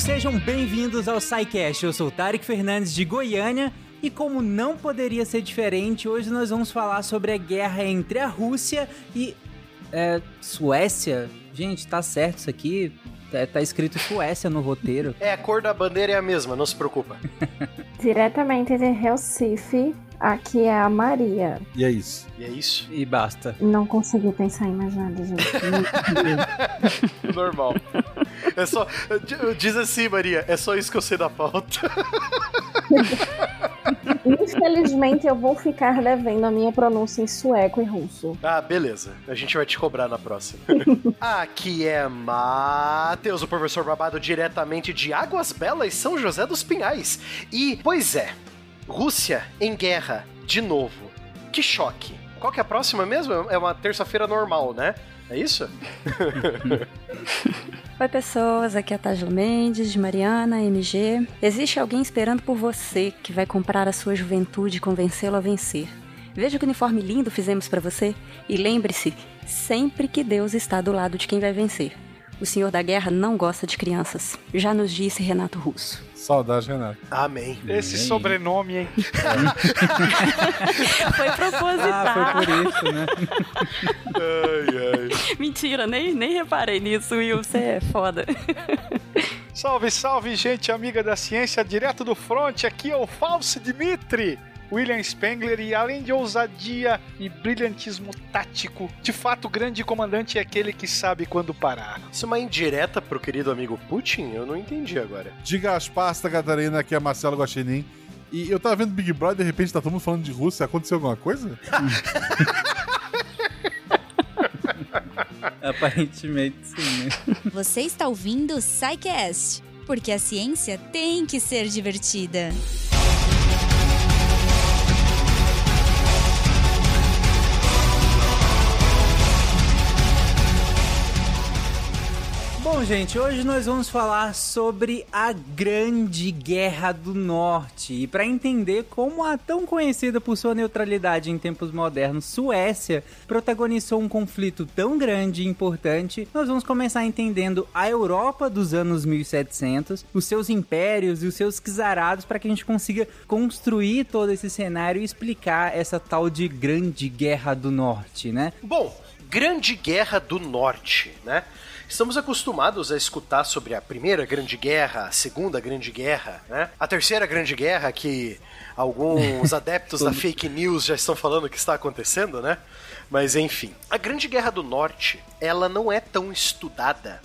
ouvintes, sejam bem-vindos ao SciCast. Eu sou o Tarek Fernandes de Goiânia e como não poderia ser diferente, hoje nós vamos falar sobre a guerra entre a Rússia e é, Suécia. Gente, tá certo isso aqui. É, tá escrito Suécia no roteiro. É, a cor da bandeira é a mesma, não se preocupa. Diretamente de Recife, aqui é a Maria. E é isso. E é isso. E basta. Não consegui pensar em mais nada, gente. Normal. É só. Diz assim, Maria, é só isso que eu sei da pauta. Infelizmente, eu vou ficar devendo a minha pronúncia em sueco e russo. Ah, beleza. A gente vai te cobrar na próxima. Aqui é Matheus, o professor babado, diretamente de Águas Belas, São José dos Pinhais. E, pois é, Rússia em guerra, de novo. Que choque. Qual que é a próxima mesmo? É uma terça-feira normal, né? É isso? Oi, pessoas. Aqui é a Tajla Mendes, de Mariana, MG. Existe alguém esperando por você que vai comprar a sua juventude e convencê-lo a vencer. Veja que uniforme lindo fizemos para você e lembre-se sempre que Deus está do lado de quem vai vencer. O Senhor da Guerra não gosta de crianças. Já nos disse Renato Russo. Saudade, Renato. Amém. Esse sobrenome, hein? foi proposital. Ah, foi por isso, né? ai, ai. Mentira, nem, nem reparei nisso, Will. Você é foda. Salve, salve, gente amiga da ciência, direto do front. Aqui é o Falso Dimitri. William Spengler e além de ousadia e brilhantismo tático, de fato o grande comandante é aquele que sabe quando parar. Isso é uma indireta pro querido amigo Putin? Eu não entendi agora. Diga as pastas, Catarina, aqui é Marcelo Guaxinim. E eu tava vendo Big Brother, de repente tá todo mundo falando de Rússia. Aconteceu alguma coisa? Aparentemente sim, né? Você está ouvindo o Psycast, porque a ciência tem que ser divertida. Bom, gente, hoje nós vamos falar sobre a Grande Guerra do Norte. E para entender como a tão conhecida por sua neutralidade em tempos modernos Suécia protagonizou um conflito tão grande e importante, nós vamos começar entendendo a Europa dos anos 1700, os seus impérios e os seus czarados para que a gente consiga construir todo esse cenário e explicar essa tal de Grande Guerra do Norte, né? Bom, Grande Guerra do Norte, né? Estamos acostumados a escutar sobre a Primeira Grande Guerra, a Segunda Grande Guerra, né? A Terceira Grande Guerra, que alguns adeptos da fake news já estão falando que está acontecendo, né? Mas enfim, a Grande Guerra do Norte, ela não é tão estudada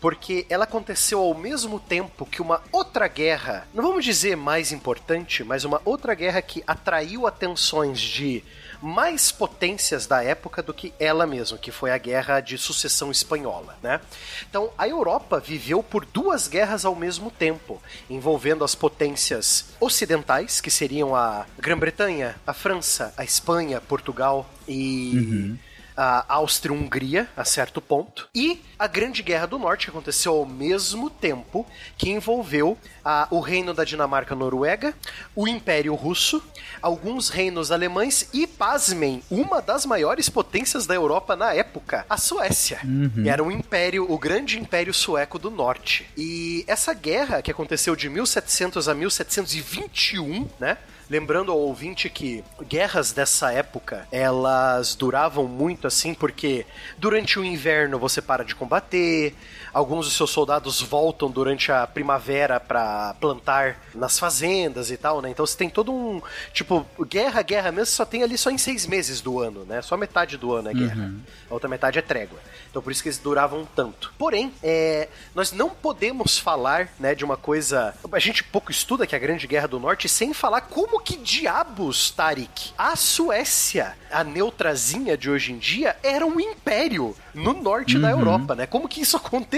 porque ela aconteceu ao mesmo tempo que uma outra guerra, não vamos dizer mais importante, mas uma outra guerra que atraiu atenções de mais potências da época do que ela mesma, que foi a Guerra de Sucessão Espanhola, né? Então, a Europa viveu por duas guerras ao mesmo tempo, envolvendo as potências ocidentais, que seriam a Grã-Bretanha, a França, a Espanha, Portugal e uhum a Áustria-Hungria a certo ponto, e a Grande Guerra do Norte que aconteceu ao mesmo tempo, que envolveu a, o Reino da Dinamarca-Noruega, o Império Russo, alguns reinos alemães e, pasmem, uma das maiores potências da Europa na época, a Suécia. Uhum. Era um império, o grande império sueco do norte. E essa guerra que aconteceu de 1700 a 1721, né? Lembrando ao ouvinte que guerras dessa época, elas duravam muito assim porque durante o inverno você para de combater, alguns dos seus soldados voltam durante a primavera para plantar nas fazendas e tal, né? Então você tem todo um tipo guerra, guerra mesmo só tem ali só em seis meses do ano, né? Só metade do ano é guerra, uhum. a outra metade é trégua. Então por isso que eles duravam tanto. Porém, é, nós não podemos falar, né, de uma coisa. A gente pouco estuda que é a Grande Guerra do Norte sem falar como que diabos, Tarik, a Suécia, a neutrazinha de hoje em dia, era um império no norte uhum. da Europa, né? Como que isso aconteceu?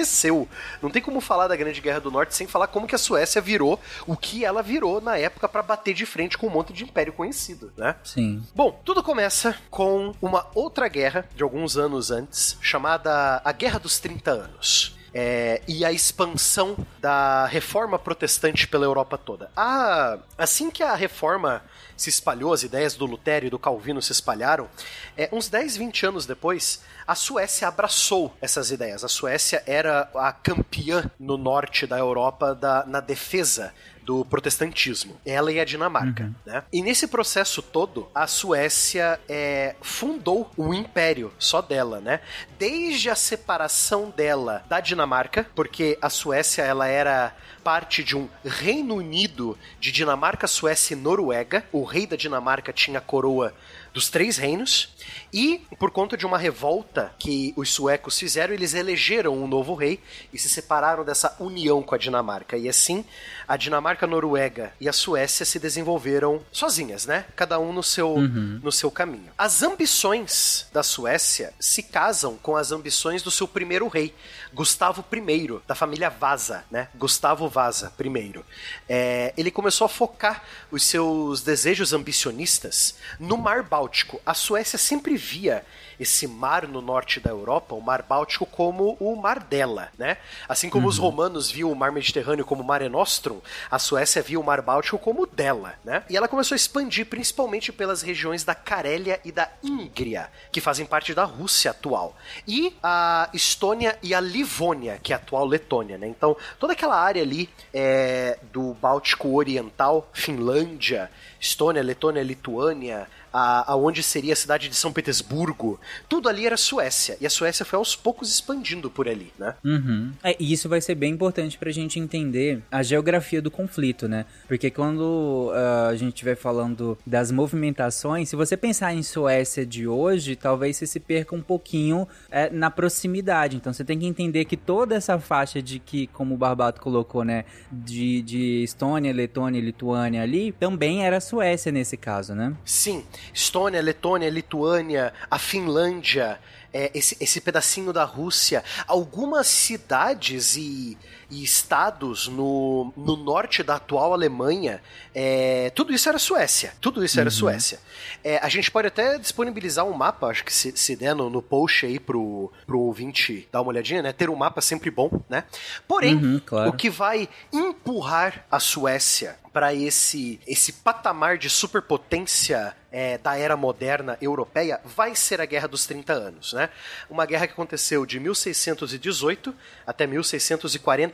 Não tem como falar da Grande Guerra do Norte sem falar como que a Suécia virou o que ela virou na época para bater de frente com um monte de império conhecido, né? Sim. Bom, tudo começa com uma outra guerra de alguns anos antes, chamada a Guerra dos 30 Anos. É, e a expansão da reforma protestante pela Europa toda. A, assim que a reforma se espalhou, as ideias do Lutério e do Calvino se espalharam, é, uns 10, 20 anos depois, a Suécia abraçou essas ideias. A Suécia era a campeã no norte da Europa da, na defesa do protestantismo. Ela e a Dinamarca, Uhum. né? E nesse processo todo, a Suécia é, fundou um império só dela, né? Desde a separação dela da Dinamarca, porque a Suécia ela era parte de um Reino Unido de Dinamarca, Suécia e Noruega. O rei da Dinamarca tinha a coroa dos três reinos e por conta de uma revolta que os suecos fizeram, eles elegeram um novo rei e se separaram dessa união com a Dinamarca. E assim, a Dinamarca, a Noruega e a Suécia se desenvolveram sozinhas, né? Cada um no seu no seu caminho. As ambições da Suécia se casam com as ambições do seu primeiro rei, Gustavo I, da família Vasa, né? Gustavo Vasa I. É, ele começou a focar os seus desejos ambicionistas no Mar Báltico. A Suécia sempre via esse mar no norte da Europa, o Mar Báltico, como o mar dela, né? Assim como os romanos viam o Mar Mediterrâneo como Mare Nostrum, a Suécia via o Mar Báltico como dela, né? E ela começou a expandir principalmente pelas regiões da Carélia e da Íngria, que fazem parte da Rússia atual. E a Estônia e a Livônia, que é a atual Letônia, né? Então, toda aquela área ali é, do Báltico Oriental, Finlândia, Estônia, Letônia, Lituânia, a, aonde seria a cidade de São Petersburgo, tudo ali era Suécia. E a Suécia foi aos poucos expandindo por ali, né? Uhum. É, e isso vai ser bem importante pra gente entender a geografia do conflito, né? Porque quando ah, a gente estiver falando das movimentações, se você pensar em Suécia de hoje, talvez você se perca um pouquinho é, na proximidade. Então você tem que entender que toda essa faixa de que, como o Barbato colocou, né? De, de Estônia, Letônia e Lituânia ali, também era Suécia nesse caso, né? Sim, Estônia, Letônia, Lituânia, a Finlândia, é, esse, esse pedacinho da Rússia, algumas cidades e, e estados no, no norte da atual Alemanha, é, tudo isso era Suécia. Tudo isso era Suécia. É, a gente pode até disponibilizar um mapa, acho que se, se der no, no post aí pro, pro ouvinte dar uma olhadinha, né? Ter um mapa sempre bom, né? Porém, Uhum, claro. o que vai empurrar a Suécia para esse esse patamar de superpotência é, da era moderna europeia vai ser a Guerra dos 30 Anos, né? Uma guerra que aconteceu de 1618 até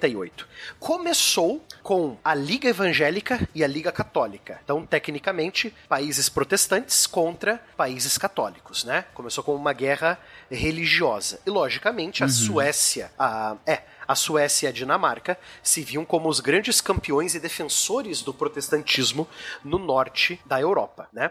1648. Começou com a Liga Evangélica e a Liga Católica. Então, tecnicamente, países protestantes contra países católicos, né? Começou com uma guerra religiosa. E, logicamente, a Suécia, a, é, a Suécia e a Dinamarca se viam como os grandes campeões e defensores do protestantismo no norte da Europa, né?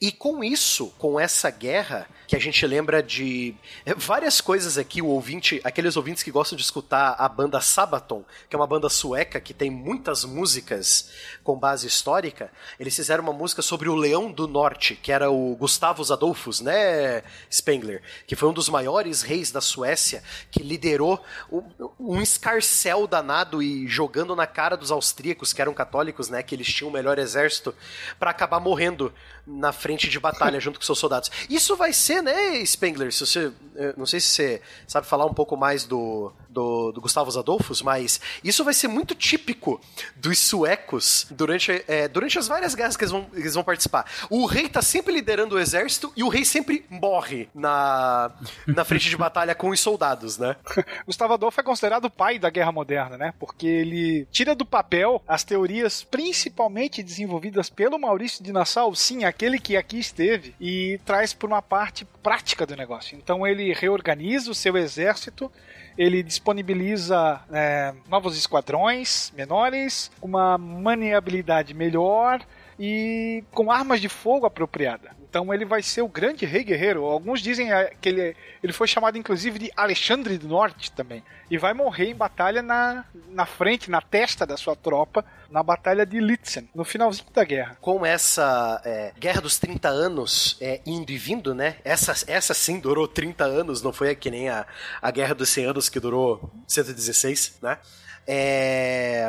E com isso, com essa guerra, que a gente lembra de é, várias coisas aqui, o ouvinte, aqueles ouvintes que gostam de escutar a banda Sabaton, que é uma banda sueca que tem muitas músicas com base histórica, eles fizeram uma música sobre o Leão do Norte, que era o Gustavus Adolphus, né, Spengler, que foi um dos maiores reis da Suécia, que liderou um, um escarcel danado e jogando na cara dos austríacos, que eram católicos, né, que eles tinham o melhor exército, para acabar morrendo na frente de batalha junto com seus soldados. Isso vai ser, né, Spengler, se você, eu não sei se você sabe falar um pouco mais do, do, do Gustavus Adolphus, mas isso vai ser muito típico dos suecos durante, é, durante as várias guerras que eles vão, eles vão participar. O rei tá sempre liderando o exército e o rei sempre morre na, na frente de batalha com os soldados, né? Gustavo Adolfo é considerado o pai da guerra moderna, né? Porque ele tira do papel as teorias principalmente desenvolvidas pelo Maurício de Nassau, sim, aquele que aqui esteve, e traz por uma parte prática do negócio. Então ele reorganiza o seu exército ele disponibiliza é, novos esquadrões menores, uma maniabilidade melhor e com armas de fogo apropriada. Então ele vai ser o grande rei guerreiro. Alguns dizem é, que ele, ele foi chamado inclusive de Alexandre do Norte também. E vai morrer em batalha na, na frente, na testa da sua tropa, na batalha de Litzen, no finalzinho da guerra. Com essa é, Guerra dos 30 Anos é, indo e vindo, né? Essa, essa sim durou 30 anos, não foi que nem a, a Guerra dos 100 Anos que durou 116, né? É,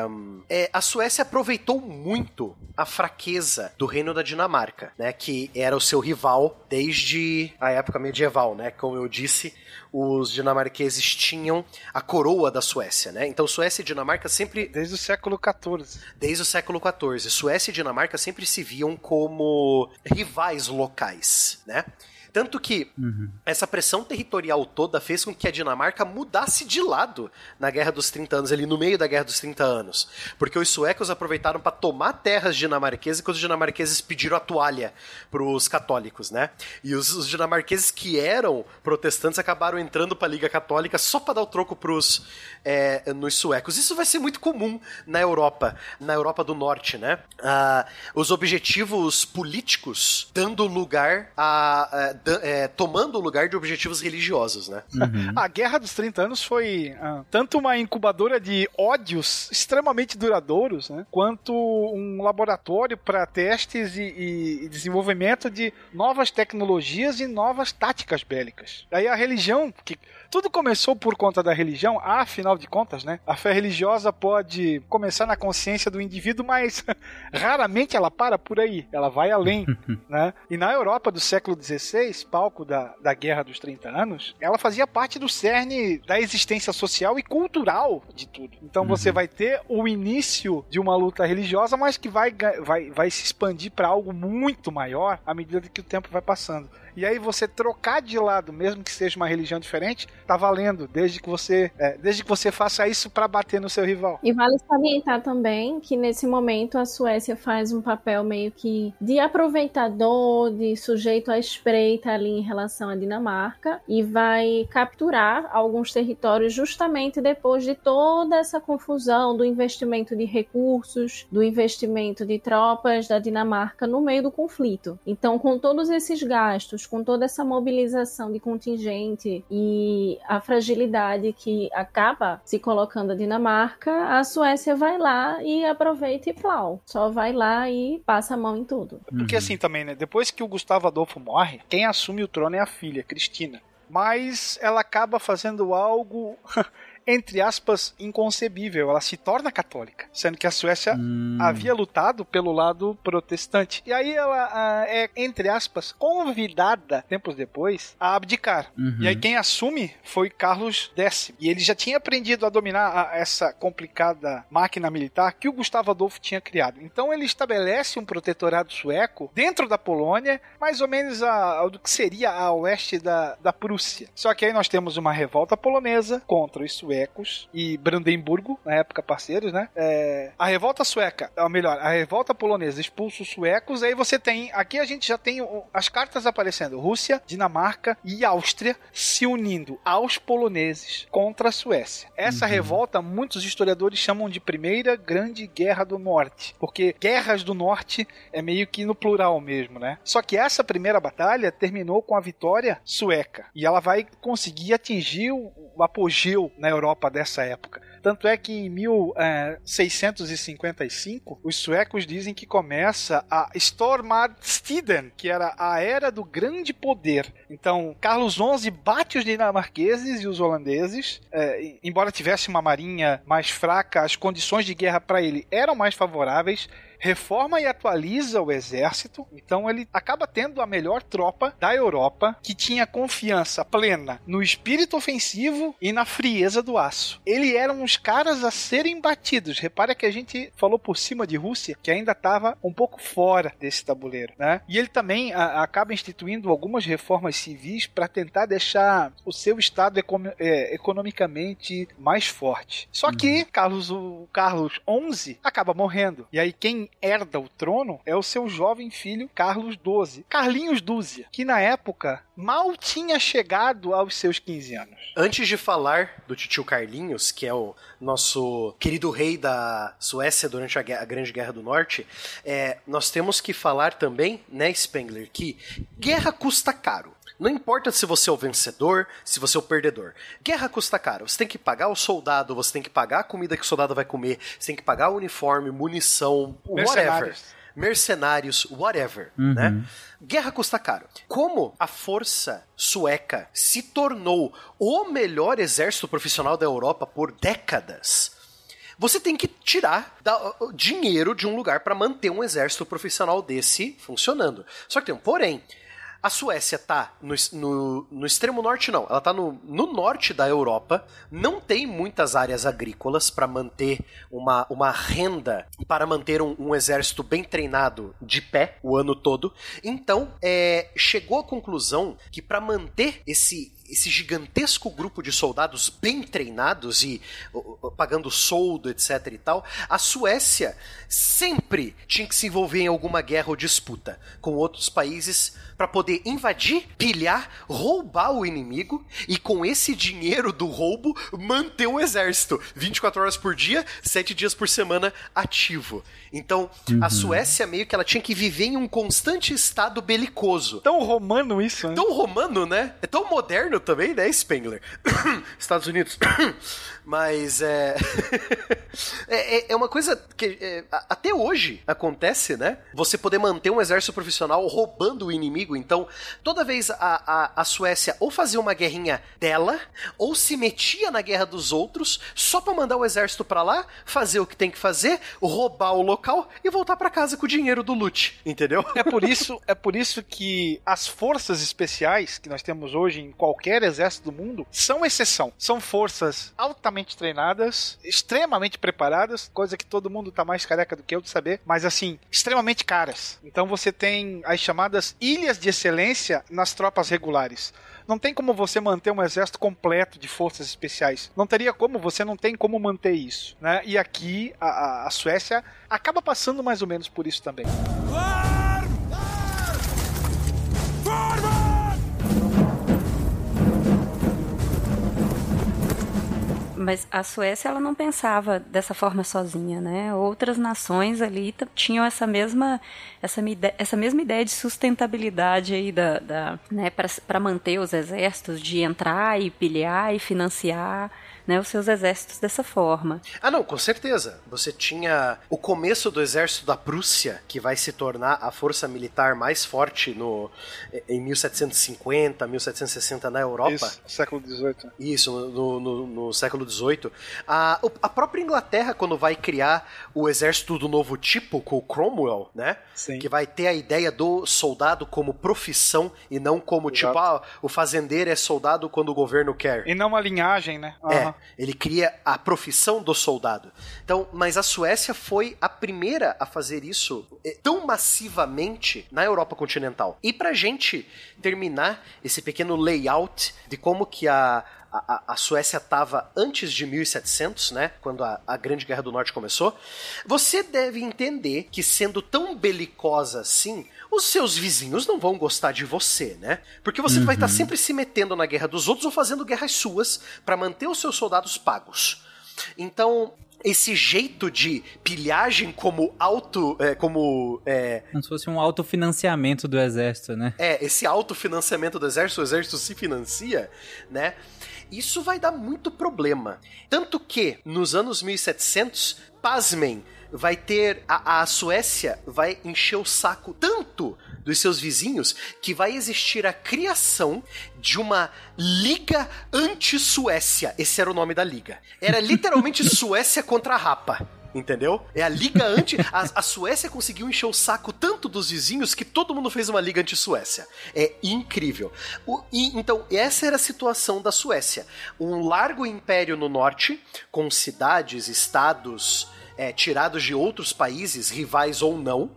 é, a Suécia aproveitou muito a fraqueza do Reino da Dinamarca, né? Que era o seu rival desde a época medieval, né? Como eu disse, os dinamarqueses tinham a coroa da Suécia, né? Então Suécia e Dinamarca sempre Desde o século XIV. desde o século XIV. Suécia e Dinamarca sempre se viam como rivais locais, né? Tanto que essa pressão territorial toda fez com que a Dinamarca mudasse de lado na Guerra dos 30 Anos, ali no meio da Guerra dos 30 Anos. Porque os suecos aproveitaram para tomar terras dinamarquesas quando os dinamarqueses pediram a toalha para os católicos, né? E os, os dinamarqueses que eram protestantes acabaram entrando para a Liga Católica só para dar o troco pros é, nos suecos. Isso vai ser muito comum na Europa, na Europa do Norte, né? Ah, os objetivos políticos dando lugar a, a- é, tomando o lugar de objetivos religiosos, né? A Guerra dos 30 Anos foi ah, tanto uma incubadora de ódios extremamente duradouros, né, quanto um laboratório para testes e, e- e desenvolvimento de novas tecnologias e novas táticas bélicas. Daí a religião, que tudo começou por conta da religião, afinal de contas, né? A fé religiosa pode começar na consciência do indivíduo, mas raramente ela para por aí, ela vai além, né? E na Europa do século XVI, palco da, da Guerra dos 30 Anos, ela fazia parte do cerne da existência social e cultural de tudo. Então você vai ter o início de uma luta religiosa, mas que vai, vai, vai se expandir para algo muito maior à medida que o tempo vai passando. E aí você trocar de lado, mesmo que seja uma religião diferente, tá valendo, desde que você, é, desde que você faça isso para bater no seu rival. E vale salientar também que nesse momento a Suécia faz um papel meio que de aproveitador, de sujeito à espreita ali em relação à Dinamarca e vai capturar alguns territórios justamente depois de toda essa confusão do investimento de recursos, do investimento de tropas da Dinamarca no meio do conflito. Então, com todos esses gastos, com toda essa mobilização de contingente e a fragilidade que acaba se colocando a Dinamarca, a Suécia vai lá e aproveita e plau. Só vai lá e passa a mão em tudo. Porque assim também, né? Depois que o Gustavo Adolfo morre, quem assume o trono é a filha, Cristina. Mas ela acaba fazendo algo, entre aspas, inconcebível. Ela se torna católica, sendo que a Suécia Hum. havia lutado pelo lado protestante. E aí ela ah, é, entre aspas, convidada, tempos depois, a abdicar. Uhum. E aí quem assume foi Carlos X. E ele já tinha aprendido a dominar a- essa complicada máquina militar que o Gustavo Adolfo tinha criado. Então ele estabelece um protetorado sueco dentro da Polônia, mais ou menos a, ao do que seria a oeste da, da Prússia. Só que aí nós temos uma revolta polonesa contra os suecos e Brandemburgo, na época parceiros, né? É, a revolta sueca, ou melhor, a revolta polonesa expulsa os suecos, aí você tem, aqui a gente já tem as cartas aparecendo, Rússia, Dinamarca e Áustria se unindo aos poloneses contra a Suécia. Essa revolta, muitos historiadores chamam de Primeira Grande Guerra do Norte, porque guerras do Norte é meio que no plural mesmo, né? Só que essa primeira batalha terminou com a vitória sueca, e ela vai conseguir atingir o apogeu na Europa dessa época. Tanto é que em 1655, os suecos dizem que começa a Stormadstiden, que era a era do grande poder. Então, Carlos XI bate os dinamarqueses e os holandeses. É, embora tivesse uma marinha mais fraca, as condições de guerra para ele eram mais favoráveis reforma e atualiza o exército, então ele acaba tendo a melhor tropa da Europa, que tinha confiança plena no espírito ofensivo e na frieza do aço. Ele eram os caras a serem batidos. Repara que a gente falou por cima de Rússia, que ainda estava um pouco fora desse tabuleiro, né? E ele também a- acaba instituindo algumas reformas civis para tentar deixar o seu estado é, economicamente mais forte. Só que Carlos o Carlos XI acaba morrendo. E aí quem herda o trono é o seu jovem filho Carlos XII, Carlinhos Dúzia, que na época mal tinha chegado aos seus 15 anos. Antes de falar do titio Carlinhos, que é o nosso querido rei da Suécia durante a, Gue- a Grande Guerra do Norte, é, nós temos que falar também, né, Spengler, que guerra custa caro. Não importa se você é o vencedor, se você é o perdedor. Guerra custa caro. Você tem que pagar o soldado, você tem que pagar a comida que o soldado vai comer, você tem que pagar o uniforme, munição, whatever Mercenários. mercenários, whatever, né? Guerra custa caro. Como a força sueca se tornou o melhor exército profissional da Europa por décadas, você tem que tirar da- dinheiro de um lugar para manter um exército profissional desse funcionando. Só que tem um porém. A Suécia tá no, no- no extremo norte, não. Ela tá no, no norte da Europa. Não tem muitas áreas agrícolas para manter uma, uma renda, para manter um, um exército bem treinado de pé o ano todo. Então, é, chegou à conclusão que para manter esse esse gigantesco grupo de soldados bem treinados e pagando soldo, etc e tal, a Suécia sempre tinha que se envolver em alguma guerra ou disputa com outros países para poder invadir, pilhar, roubar o inimigo e com esse dinheiro do roubo manter o exército 24 horas por dia, 7 dias por semana ativo. Então, a Suécia meio que ela tinha que viver em um constante estado belicoso. Tão romano isso, né? Tão romano, né? É tão moderno também, né, Spengler? Estados Unidos. Mas é... é. é- É uma coisa que é, até hoje acontece, né? Você poder manter um exército profissional roubando o inimigo. Então, toda vez a, a, a Suécia ou fazia uma guerrinha dela, ou se metia na guerra dos outros, só pra mandar o exército pra lá, fazer o que tem que fazer, roubar o local e voltar pra casa com o dinheiro do loot. Entendeu? É por isso, é por isso que as forças especiais que nós temos hoje em qualquer exército do mundo são exceção. São forças altamente treinadas, extremamente preparadas, coisa que todo mundo tá mais careca do que eu de saber, mas assim, extremamente caras. Então você tem as chamadas ilhas de excelência nas tropas regulares. Não tem como você manter um exército completo de forças especiais. Não teria como, você não tem como manter isso. Né? E aqui a, a- a Suécia acaba passando mais ou menos por isso também. Mas a Suécia ela não pensava dessa forma sozinha, né? Outras nações ali tinham essa mesma essa, essa mesma ideia de sustentabilidade aí da, da né, para manter os exércitos de entrar e pilhar e financiar né, os seus exércitos dessa forma. Ah, não, com certeza. Você tinha o começo do exército da Prússia, que vai se tornar a força militar mais forte no, em 1750, 1760 na Europa. Isso, século XVIII. Isso, no, no- no século XVIII. A, a própria Inglaterra, quando vai criar o exército do novo tipo, com o Cromwell, né? Sim. Que vai ter a ideia do soldado como profissão e não como, Exato. tipo, ah, o fazendeiro é soldado quando o governo quer. E não uma linhagem, né? É, Ele cria a profissão do soldado. Então, mas a Suécia foi a primeira a fazer isso eh, tão massivamente na Europa continental. E pra gente terminar esse pequeno layout de como que a a, a- a Suécia estava antes de 1700, né? Quando a, a Grande Guerra do Norte começou. Você deve entender que, sendo tão belicosa assim, os seus vizinhos não vão gostar de você, né? Porque você vai estar sempre se metendo na guerra dos outros ou fazendo guerras suas para manter os seus soldados pagos. Então, esse jeito de pilhagem como auto. é, como. é, Como se fosse um autofinanciamento do exército, né? é, esse autofinanciamento do exército, o exército se financia, né? Isso vai dar muito problema. Tanto que, nos anos 1700, pasmem, vai ter. A, a Suécia vai encher o saco tanto dos seus vizinhos que vai existir a criação de uma Liga Anti-Suécia. Esse era o nome da liga. Era literalmente Suécia contra a Rapa. Entendeu? É a liga anti. A, a Suécia conseguiu encher o saco tanto dos vizinhos que todo mundo fez uma liga anti-Suécia. É incrível. O- e, então, essa era a situação da Suécia. Um largo império no norte, com cidades, estados. É, tirados de outros países, rivais ou não,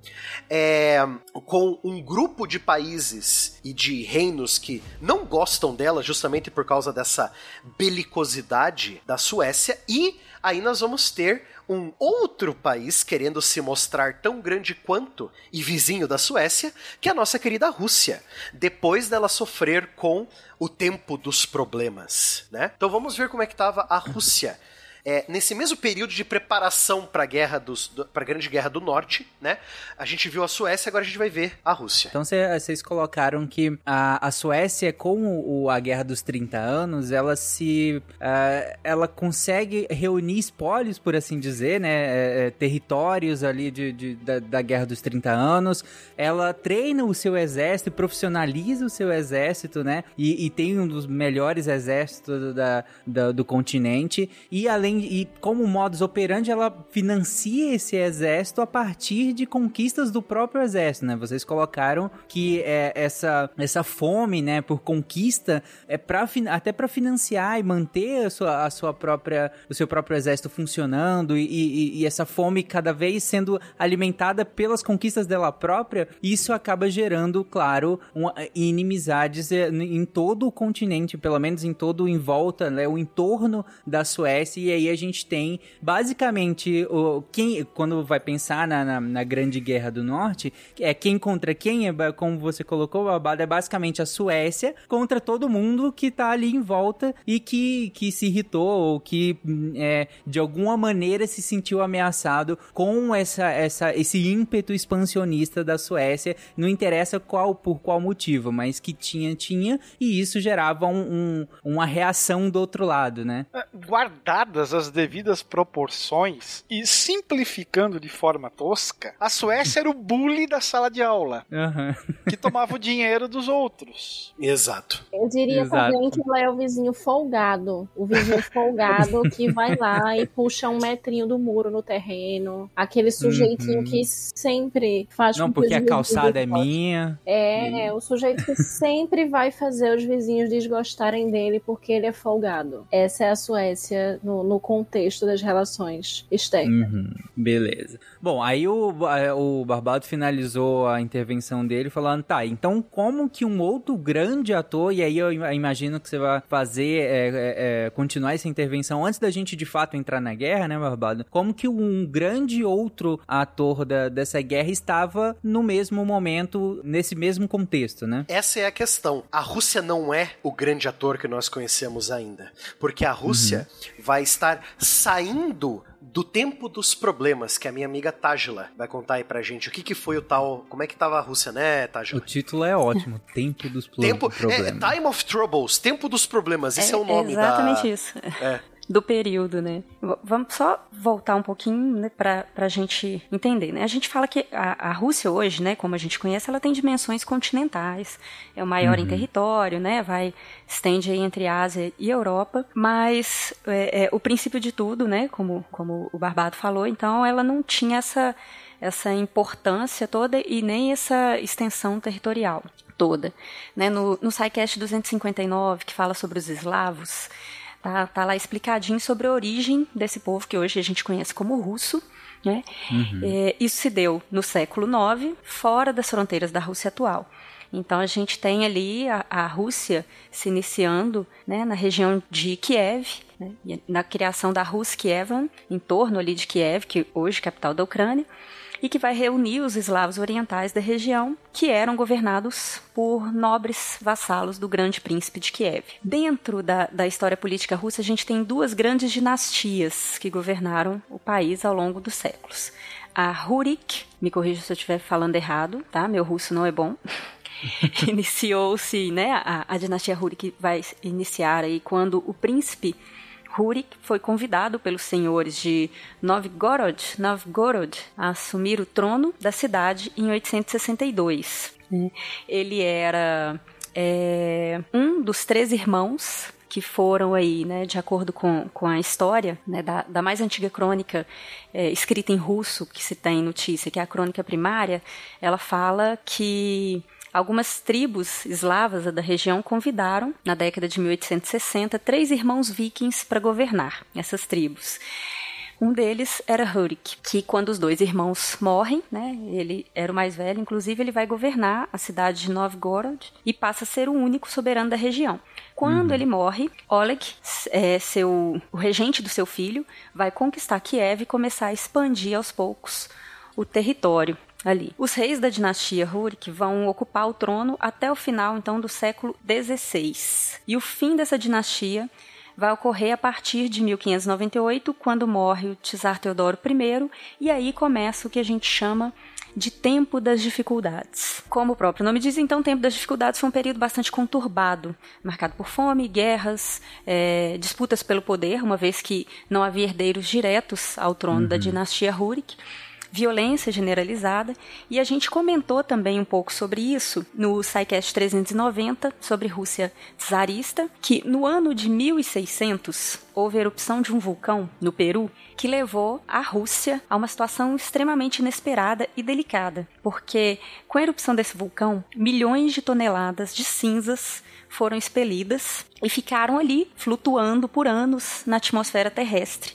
é, com um grupo de países e de reinos que não gostam dela justamente por causa dessa belicosidade da Suécia, e aí nós vamos ter um outro país querendo se mostrar tão grande quanto e vizinho da Suécia, que é a nossa querida Rússia, depois dela sofrer com o tempo dos problemas, né? Então vamos ver como é que estava a Rússia. É, nesse mesmo período de preparação para a guerra dos, para a Grande Guerra do Norte, né? A gente viu a Suécia, agora a gente vai ver a Rússia. Então cê- vocês colocaram que a, a Suécia, com o, a Guerra dos 30 anos, ela se. ah, ela consegue reunir espólios, por assim dizer, né? é, é, territórios ali de, de- da, da Guerra dos 30 anos. Ela treina o seu exército, profissionaliza o seu exército, né? E, e tem um dos melhores exércitos da, da- do continente. E além e como modus operandi, ela financia esse exército a partir de conquistas do próprio exército, né? Vocês colocaram que é, essa, essa fome, né, por conquista é pra, até para financiar e manter a sua, a sua própria, o seu próprio exército funcionando e, e, e essa fome cada vez sendo alimentada pelas conquistas dela própria, isso acaba gerando, claro, uma, inimizades eh, em todo o continente, pelo menos em todo em volta, né, o entorno da Suécia, e aí a gente tem basicamente o, quem, quando vai pensar na, na, na Grande Guerra do Norte, é quem contra quem, é, como você colocou, Babado, é basicamente a Suécia contra todo mundo que tá ali em volta e que, que se irritou ou que é, de alguma maneira se sentiu ameaçado com essa, essa, esse ímpeto expansionista da Suécia, não interessa qual por qual motivo, mas que tinha, tinha, e isso gerava um, um, uma reação do outro lado, né? É, guardadas as devidas proporções e simplificando de forma tosca, a Suécia era o bully da sala de aula, uhum. que tomava o dinheiro dos outros. Exato. Eu diria Exato. também que ela é o vizinho folgado, o vizinho folgado que vai lá e puxa um metrinho do muro no terreno, aquele sujeitinho uhum. que sempre faz Não, porque a calçada é minha. É, é, o sujeito que sempre vai fazer os vizinhos desgostarem dele porque ele é folgado. Essa é a Suécia no, no contexto das relações externas. Uhum, beleza. Bom, aí o, o Barbado finalizou a intervenção dele falando, tá, então como que um outro grande ator, e aí eu imagino que você vai fazer, é, é, é, continuar essa intervenção antes da gente de fato entrar na guerra, né, Barbado? Como que um grande outro ator da, dessa guerra estava no mesmo momento, nesse mesmo contexto, né? Essa é a questão. A Rússia não é o grande ator que nós conhecemos ainda. Porque a Rússia uhum. vai estar saindo do tempo dos problemas, que a minha amiga Tajla vai contar aí pra gente. O que que foi o tal... Como é que tava a Rússia, né, Tajla? O título é ótimo. Tempo dos tempo, problemas. É, Time of Troubles. Tempo dos problemas. Esse é, é o nome exatamente da... Exatamente isso. É do período, né? Vamos só voltar um pouquinho né, para a gente entender, né? A gente fala que a, a, Rússia hoje, né, como a gente conhece, ela tem dimensões continentais, é o maior uhum. em território, né? Vai estende aí entre Ásia e Europa, mas é, é, o princípio de tudo, né? Como como o Barbado falou, então ela não tinha essa essa importância toda e nem essa extensão territorial toda. Né? No, no SciCast 259, que fala sobre os eslavos, Tá, tá lá explicadinho sobre a origem desse povo que hoje a gente conhece como russo. Né? Uhum. É, isso se deu no século IX, fora das fronteiras da Rússia atual. Então a gente tem ali a, a Rússia se iniciando né, na região de Kiev, né, na criação da Rus Kievan, em torno ali de Kiev, que hoje é capital da Ucrânia e que vai reunir os eslavos orientais da região, que eram governados por nobres vassalos do grande príncipe de Kiev. Dentro da, da história política russa, a gente tem duas grandes dinastias que governaram o país ao longo dos séculos. A Rurik, me corrija se eu estiver falando errado, tá? Meu russo não é bom. Iniciou-se, né? A, a dinastia Rurik vai iniciar aí quando o príncipe Rurik foi convidado pelos senhores de Novgorod, Novgorod a assumir o trono da cidade em 862. Ele era é, um dos três irmãos que foram aí, né, de acordo com, com a história, né, da, da mais antiga crônica é, escrita em russo que se tem notícia, que é a crônica primária, ela fala que Algumas tribos eslavas da região convidaram, na década de 1860, três irmãos vikings para governar essas tribos. Um deles era Hurik, que quando os dois irmãos morrem, né, ele era o mais velho, inclusive ele vai governar a cidade de Novgorod e passa a ser o único soberano da região. Quando uhum. ele morre, Oleg, é, seu, o regente do seu filho, vai conquistar Kiev e começar a expandir aos poucos o território ali. Os reis da dinastia Rurik vão ocupar o trono até o final, então, do século XVI. E o fim dessa dinastia vai ocorrer a partir de 1598, quando morre o Tsar Teodoro I, e aí começa o que a gente chama de tempo das dificuldades. Como o próprio nome diz, então, o tempo das dificuldades foi um período bastante conturbado, marcado por fome, guerras, é, disputas pelo poder, uma vez que não havia herdeiros diretos ao trono uhum. da dinastia Rurik violência generalizada, e a gente comentou também um pouco sobre isso no SciCast 390, sobre Rússia czarista, que no ano de 1600 houve erupção de um vulcão no Peru que levou a Rússia a uma situação extremamente inesperada e delicada, porque com a erupção desse vulcão, milhões de toneladas de cinzas foram expelidas e ficaram ali flutuando por anos na atmosfera terrestre,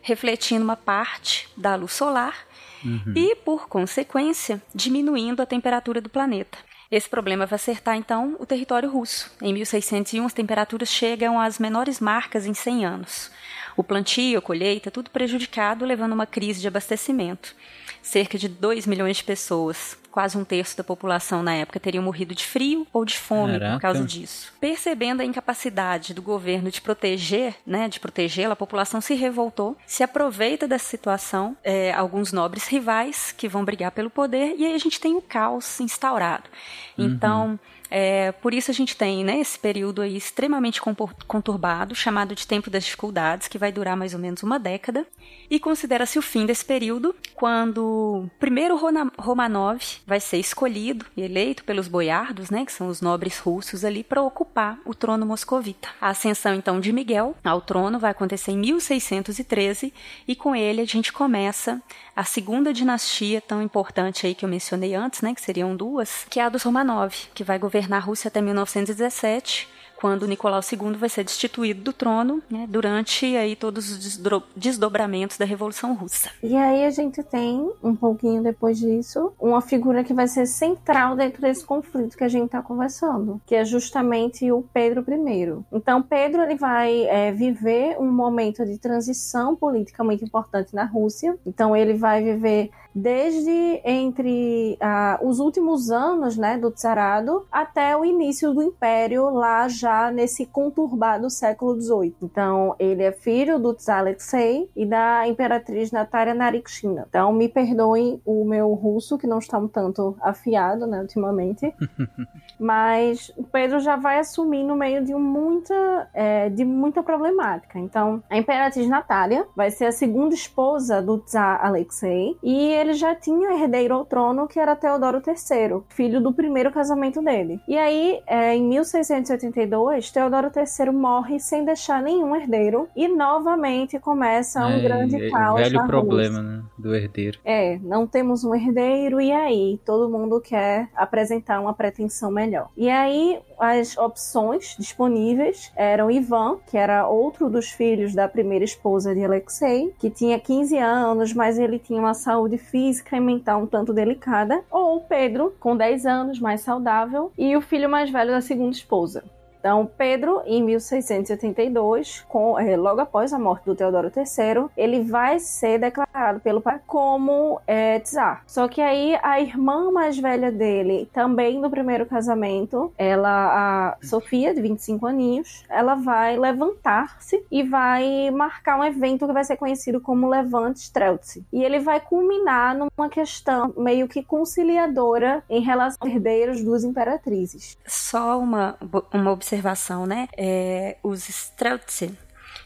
refletindo uma parte da luz solar uhum. e, por consequência, diminuindo a temperatura do planeta. Esse problema vai acertar então o território russo. Em 1601, as temperaturas chegam às menores marcas em 100 anos. O plantio, a colheita, tudo prejudicado, levando a uma crise de abastecimento. Cerca de 2 milhões de pessoas quase um terço da população na época teriam morrido de frio ou de fome Caraca. por causa disso. Percebendo a incapacidade do governo de proteger, né, de protegê-la, a população se revoltou, se aproveita dessa situação, é, alguns nobres rivais que vão brigar pelo poder, e aí a gente tem o caos instaurado. Uhum. Então, é, por isso a gente tem né, esse período aí extremamente conturbado, chamado de Tempo das Dificuldades, que vai durar mais ou menos uma década. E considera-se o fim desse período quando primeiro Romanov vai ser escolhido e eleito pelos boiardos, né, que são os nobres russos ali, para ocupar o trono moscovita. A ascensão então de Miguel ao trono vai acontecer em 1613 e com ele a gente começa a segunda dinastia tão importante aí que eu mencionei antes, né, que seriam duas, que é a dos Romanov, que vai governar a Rússia até 1917 quando Nicolau II vai ser destituído do trono, né, durante aí todos os desdobramentos da Revolução Russa. E aí a gente tem, um pouquinho depois disso, uma figura que vai ser central dentro desse conflito que a gente está conversando, que é justamente o Pedro I. Então, Pedro ele vai é, viver um momento de transição política muito importante na Rússia. Então, ele vai viver desde entre ah, os últimos anos né, do Tsarado até o início do Império, lá já nesse conturbado século XVIII. Então, ele é filho do Tsar Alexei e da imperatriz Natália Narikshina. Então, me perdoem o meu russo, que não está um tanto afiado né, ultimamente. Mas o Pedro já vai assumir no meio de muita, é, de muita problemática. Então, a imperatriz Natália vai ser a segunda esposa do Tsar Alexei e ele já tinha herdeiro ao trono, que era Teodoro III, filho do primeiro casamento dele. E aí, é, em 1682, Teodoro III morre sem deixar nenhum herdeiro e novamente começa um é, grande é, caos. Velho problema, né, do herdeiro. É, não temos um herdeiro e aí todo mundo quer apresentar uma pretensão melhor. E aí as opções disponíveis eram Ivan, que era outro dos filhos da primeira esposa de Alexei, que tinha 15 anos, mas ele tinha uma saúde física e mental um tanto delicada, ou Pedro, com 10 anos, mais saudável, e o filho mais velho da segunda esposa. Então, Pedro, em 1682, com, é, logo após a morte do Teodoro III, ele vai ser declarado pelo pai como é, czar. Só que aí a irmã mais velha dele, também do primeiro casamento, ela, a Sofia, de 25 aninhos, ela vai levantar-se e vai marcar um evento que vai ser conhecido como Levante Streltsy. E ele vai culminar numa questão meio que conciliadora em relação aos herdeiros duas imperatrizes. Só uma, uma observação observação, né? É, os Streltsy,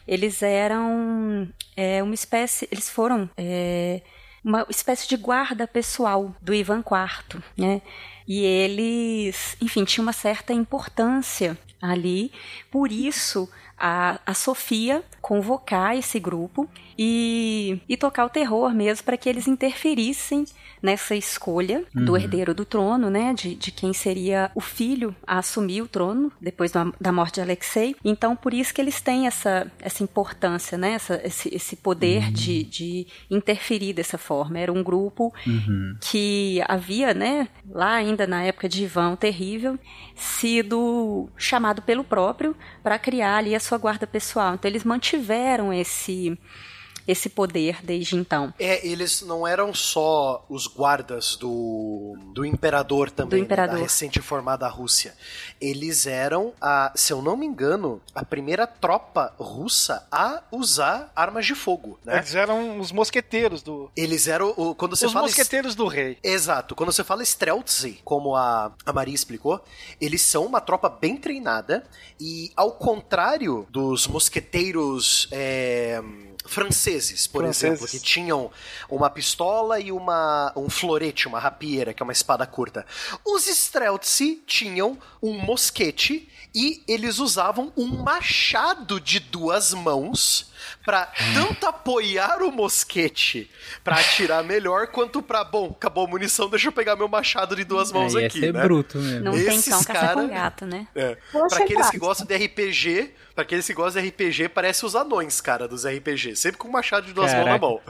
eles eram é, uma espécie, eles foram é, uma espécie de guarda pessoal do Ivan IV, né? E eles, enfim, tinham uma certa importância ali, por isso a, a Sofia convocar esse grupo e, e tocar o terror mesmo para que eles interferissem nessa escolha uhum. do herdeiro do trono, né, de, de quem seria o filho a assumir o trono depois da, da morte de Alexei. Então, por isso que eles têm essa, essa importância, né, essa, esse, esse poder uhum. de, de interferir dessa forma. Era um grupo uhum. que havia, né, lá ainda na época de Ivan o Terrível, sido chamado pelo próprio para criar ali a sua guarda pessoal. Então, eles mantiveram esse esse poder desde então. É, eles não eram só os guardas do, do imperador também, do imperador. da recente formada Rússia. Eles eram, a, se eu não me engano, a primeira tropa russa a usar armas de fogo, né? Eles eram os mosqueteiros do... Eles eram, o, quando você os fala... Os mosqueteiros do rei. Exato. Quando você fala Streltsy, como a, a Maria explicou, eles são uma tropa bem treinada e, ao contrário dos mosqueteiros... É, franceses, por Franceses. exemplo, que tinham uma pistola e uma um florete, uma rapieira, que é uma espada curta. Os Streltsy tinham um mosquete e eles usavam um machado de duas mãos pra tanto apoiar o mosquete pra atirar melhor quanto pra bom, acabou a munição, deixa eu pegar meu machado de duas mãos É, ia aqui, ser né? bruto mesmo. Não tem Esses cão, café cara- com gato, né? É. Achei aqueles que gostam de RPG, pra aqueles que gostam de RPG, parece os anões, cara, dos RPG. Sempre com um machado de duas mãos na Caraca. mão.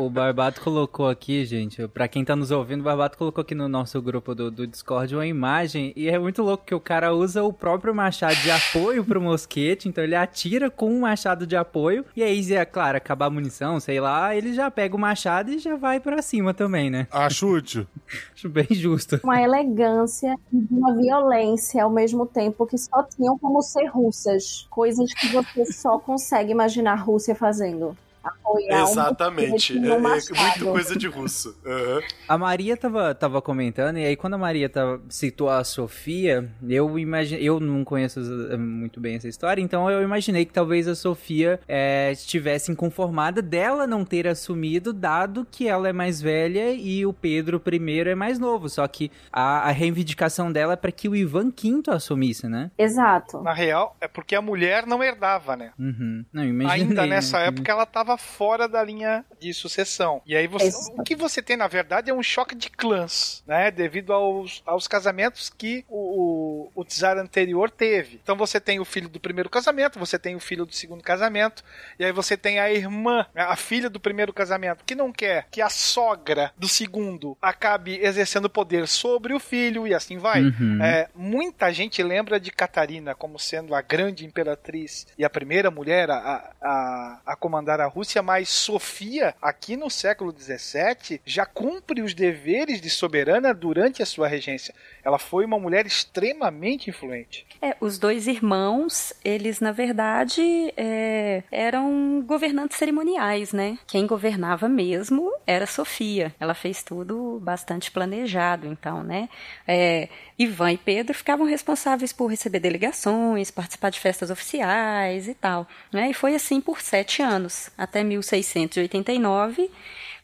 O, o Barbato colocou aqui, gente, pra quem tá nos ouvindo, o Barbato colocou aqui no nosso grupo do, do Discord uma imagem e é muito louco que o cara usa o próprio machado de apoio pro mosquete, então ele atira com um machado de apoio e aí, é claro, acabar a munição, sei lá, ele já pega o machado e já vai pra cima também, né? Acho útil. Acho bem justo. Uma elegância e uma violência ao mesmo tempo que só tinham como ser russas. Coisas que você só consegue imaginar a Rússia fazendo. Apoiar um Exatamente. mosquete É, é muito coisa de russo. Aham. A Maria tava, tava comentando, e aí quando a Maria tava, citou a Sofia, eu imaginei, eu não conheço eh, muito bem essa história, então eu imaginei que talvez a Sofia eh, estivesse inconformada dela não ter assumido, dado que ela é mais velha e o Pedro I é mais novo. Só que a, a reivindicação dela é para que o Ivan V assumisse, né? Exato. Na real, é porque a mulher não herdava, né? Uhum. Não, imaginei, Ainda né, nessa que- época ela estava fora da linha de sucessão. E aí você, Exato. o que você tem na verdade é um choque de clãs, né? Devido aos, aos casamentos que o, o, o czar anterior teve. Então você tem o filho do primeiro casamento, você tem o filho do segundo casamento, e aí você tem a irmã, né, a filha do primeiro casamento, que não quer que a sogra do segundo acabe exercendo poder sobre o filho e assim vai. Uhum. É, muita gente lembra de Catarina como sendo a grande imperatriz e a primeira mulher a, a, a comandar a Rússia, mas Sofia, aqui no século XVII, já cumpre os deveres de soberana durante a sua regência. Ela foi uma mulher extremamente influente. É, os dois irmãos, eles na verdade é, eram governantes cerimoniais, né? Quem governava mesmo era Sofia. Ela fez tudo bastante planejado, então, né? É, Ivan e Pedro ficavam responsáveis por receber delegações, participar de festas oficiais e tal, né? E foi assim por sete anos, até 1689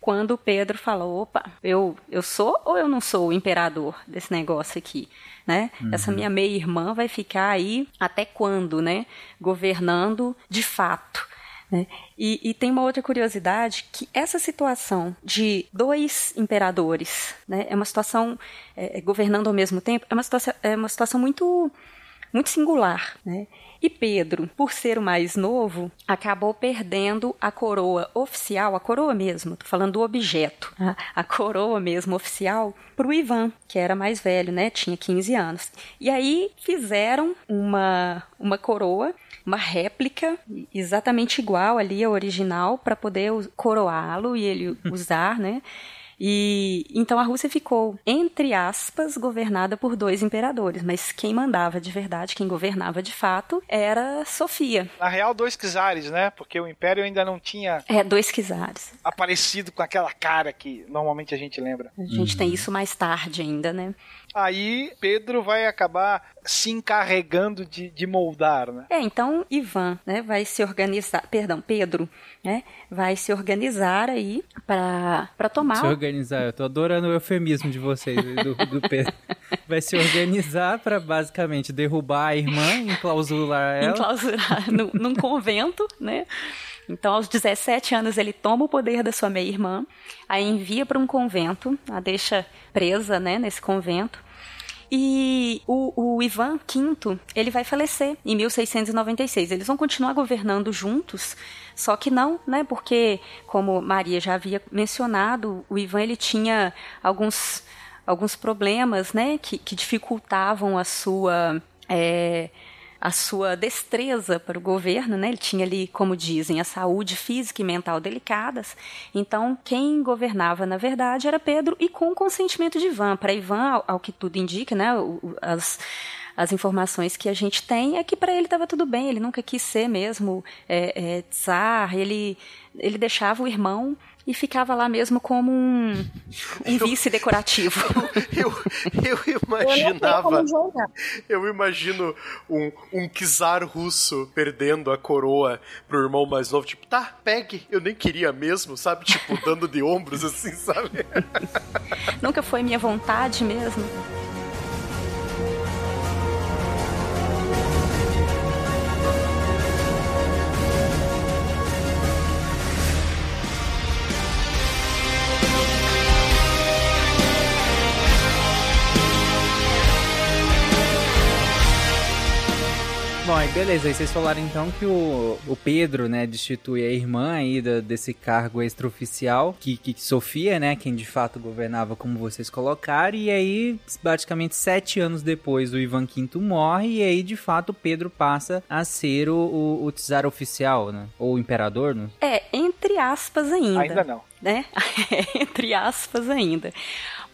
quando Pedro falou, opa, eu, eu sou ou eu não sou o imperador desse negócio aqui, né? Essa minha meia-irmã vai ficar aí até quando, né? Governando de fato. Né? E, e tem uma outra curiosidade que essa situação de dois imperadores, né, é uma situação é, governando ao mesmo tempo, é uma situação, é uma situação muito muito singular, né? E Pedro, por ser o mais novo, acabou perdendo a coroa oficial, a coroa mesmo, tô falando do objeto, a, a coroa mesmo oficial, para o Ivan, que era mais velho, né? Tinha 15 anos. E aí fizeram uma, uma coroa, uma réplica exatamente igual ali à original, para poder coroá-lo e ele usar, né? E então a Rússia ficou, entre aspas, governada por dois imperadores, mas quem mandava de verdade, quem governava de fato, era Sofia. Na real, dois czares, né? Porque o Império ainda não tinha É, dois czares. aparecido com aquela cara que normalmente a gente lembra. A gente tem isso mais tarde ainda, né? Aí Pedro vai acabar se encarregando de, de moldar, né? É, então Ivan, né, vai se organizar, perdão, Pedro, né, vai se organizar aí para para tomar Se organizar, eu tô adorando o eufemismo de vocês, do, do Pedro. Vai se organizar pra basicamente derrubar a irmã, enclausurar ela. enclausurar num, num convento, né? Então, aos 17 anos, ele toma o poder da sua meia-irmã, a envia para um convento, a deixa presa, né, nesse convento. E o, o Ivan V, ele vai falecer em 1696. Eles vão continuar governando juntos, só que não, né? Porque, como Maria já havia mencionado, o Ivan ele tinha alguns, alguns problemas, né? Que, que dificultavam a sua. é, a sua destreza para o governo, né? Ele tinha ali, como dizem, a saúde física e mental delicadas. Então, quem governava, na verdade, era Pedro e com o consentimento de Ivan. Para Ivan, ao, ao que tudo indica, né? As, as informações que a gente tem é que para ele estava tudo bem, ele nunca quis ser mesmo é, é, tsar, ele, ele deixava o irmão e ficava lá mesmo como um, um vice decorativo. Eu, eu, eu imaginava. Eu, eu imagino um, um czar russo perdendo a coroa pro irmão mais novo, tipo, tá, pegue, eu nem queria mesmo, sabe? Tipo, dando de ombros assim, sabe? Nunca foi minha vontade mesmo. Bom, aí beleza, aí vocês falaram então que o, o Pedro, né, destitui a irmã aí da, desse cargo extraoficial, que, que Sofia, né, quem de fato governava como vocês colocaram, e aí basicamente sete anos depois o Ivan V morre, e aí de fato Pedro passa a ser o, o, o czar oficial, né, ou o imperador, né? É, entre aspas ainda. Ainda não. Né? entre aspas ainda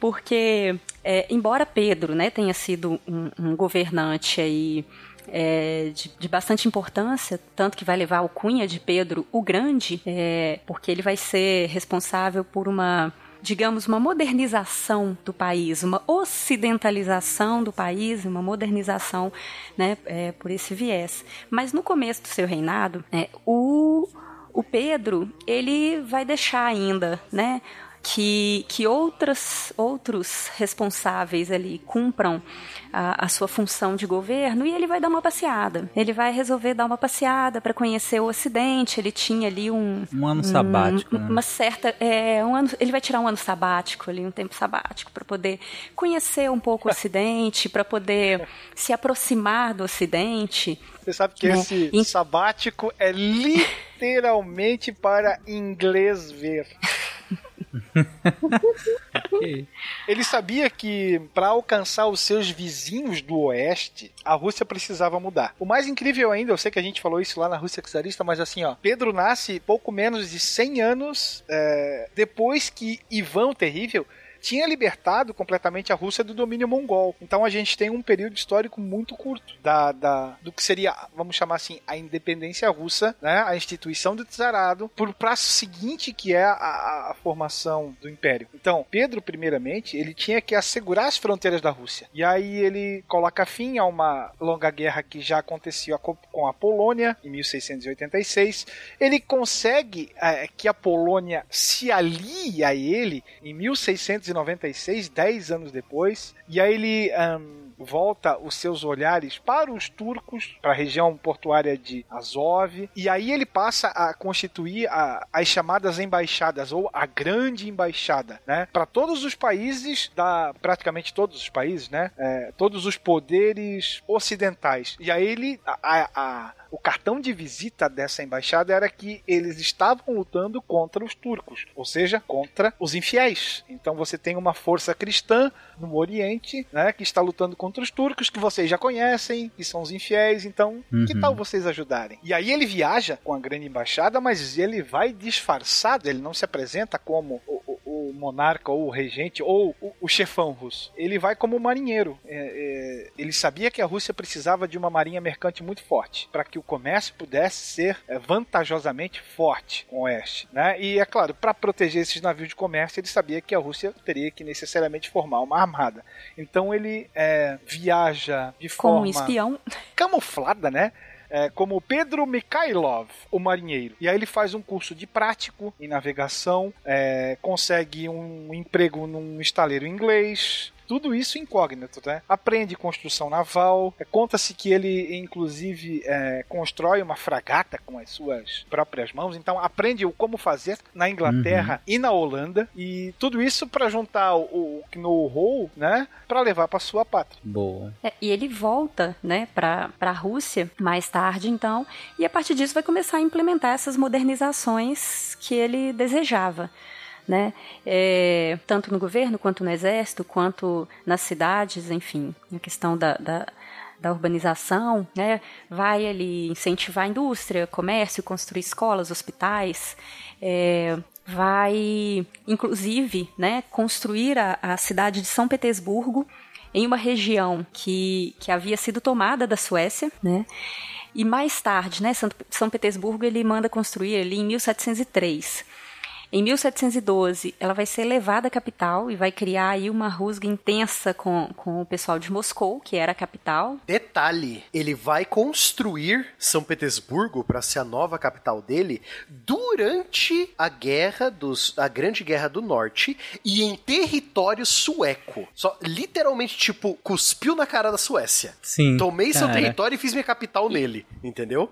porque é, embora Pedro né, tenha sido um, um governante aí é, de, de, bastante importância, tanto que vai levar o cunha de Pedro o Grande, é, porque ele vai ser responsável por uma digamos, uma modernização do país, uma ocidentalização do país, uma modernização né, é, por esse viés. Mas no começo do seu reinado, é, o, o Pedro ele vai deixar ainda né, que, que outras, outros responsáveis ali cumpram a, a, sua função de governo e ele vai dar uma passeada. Ele vai resolver dar uma passeada para conhecer o Ocidente. Ele tinha ali um. Um ano sabático. Um, né? Uma certa. É, um ano, ele vai tirar um ano sabático ali, um tempo sabático, para poder conhecer um pouco o Ocidente, para poder se aproximar do Ocidente. Você sabe que né? esse em... sabático é literalmente para inglês ver. Ele sabia que para alcançar os seus vizinhos do oeste, a Rússia precisava mudar. O mais incrível ainda, eu sei que a gente falou isso lá na Rússia czarista, mas assim, ó, Pedro nasce pouco menos de 100 anos é, depois que Ivan o Terrível tinha libertado completamente a Rússia do domínio mongol. Então a gente tem um período histórico muito curto da, da do que seria, vamos chamar assim, a independência russa, né, a instituição do czarado, por prazo seguinte que é a, a, formação do império. Então, Pedro, primeiramente, ele tinha que assegurar as fronteiras da Rússia. E aí ele coloca fim a uma longa guerra que já aconteceu com a Polônia em 1686. Ele consegue é, que a Polônia se alie a ele em 1686 1996, 10 anos depois, e aí ele um, volta os seus olhares para os turcos, para a região portuária de Azov, e aí ele passa a constituir a, as chamadas embaixadas, ou a grande embaixada, né? Para todos os países, da, praticamente todos os países, né? É, todos os poderes ocidentais. E aí ele, a, a, o cartão de visita dessa embaixada era que eles estavam lutando contra os turcos, ou seja, contra os infiéis. Então você tem uma força cristã no Oriente, né, que está lutando contra os turcos, que vocês já conhecem, que são os infiéis, então uhum. que tal vocês ajudarem? E aí ele viaja com a grande embaixada, mas ele vai disfarçado, ele não se apresenta como o, o monarca ou o regente ou o, o chefão russo. Ele vai como marinheiro. É, é, ele sabia que a Rússia precisava de uma marinha mercante muito forte para que o comércio pudesse ser é, vantajosamente forte com o oeste. Né? E é claro, para proteger esses navios de comércio, ele sabia que a Rússia teria que necessariamente formar uma armada. Então ele é, viaja de forma como um espião camuflada, né? é, como Pedro Mikhailov, o marinheiro. E aí ele faz um curso de prático em navegação, é, consegue um emprego num estaleiro inglês, tudo isso incógnito, né? Aprende construção naval, é, conta-se que ele, inclusive, é, constrói uma fragata com as suas próprias mãos, então aprende o como fazer na Inglaterra uhum. e na Holanda, e tudo isso para juntar o, o know-how, né, para levar para sua pátria. Boa. É, e ele volta, né, para a Rússia mais tarde, então, e a partir disso vai começar a implementar essas modernizações que ele desejava né? É, tanto no governo, quanto no exército, quanto nas cidades, enfim, a questão da, da da urbanização, né, vai ali incentivar a indústria, comércio, construir escolas, hospitais, é, vai inclusive, né, construir a, a cidade de São Petersburgo em uma região que, que havia sido tomada da Suécia, né? E mais tarde, né, São Petersburgo ele manda construir ali em 1703 em 1712, ela vai ser levada à capital e vai criar aí uma rusga intensa com, com o pessoal de Moscou, que era a capital. Detalhe, ele vai construir São Petersburgo para ser a nova capital dele durante a guerra dos a Grande Guerra do Norte e em território sueco. Só literalmente tipo cuspiu na cara da Suécia. Sim. Tomei cara. seu território e fiz minha capital nele, entendeu?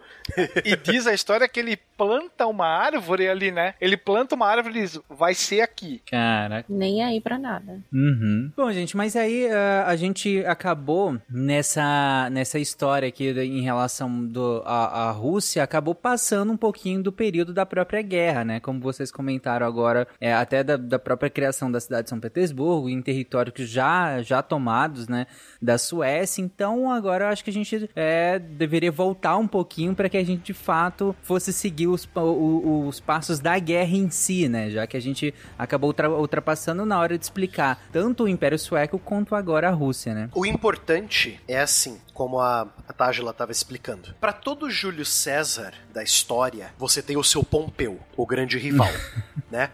E diz a história que ele planta uma árvore ali, né? Ele planta uma árvore diz, vai ser aqui. Caraca. Nem aí pra nada. Uhum. Bom, gente, mas aí uh, a gente acabou nessa, nessa história aqui em relação do, a, a Rússia, acabou passando um pouquinho do período da própria guerra, né? Como vocês comentaram agora, é, até da, da própria criação da cidade de São Petersburgo, em territórios já, já tomados, né? Da Suécia. Então, agora eu acho que a gente é, deveria voltar um pouquinho para que a gente de fato fosse seguir os, o- os passos da guerra em si, né? Já que a gente acabou ultra- ultrapassando na hora de explicar tanto o Império Sueco quanto agora a Rússia, né? O importante é assim, como a, a Tágila estava explicando. Para todo Júlio César da história, você tem o seu Pompeu, o grande rival, né?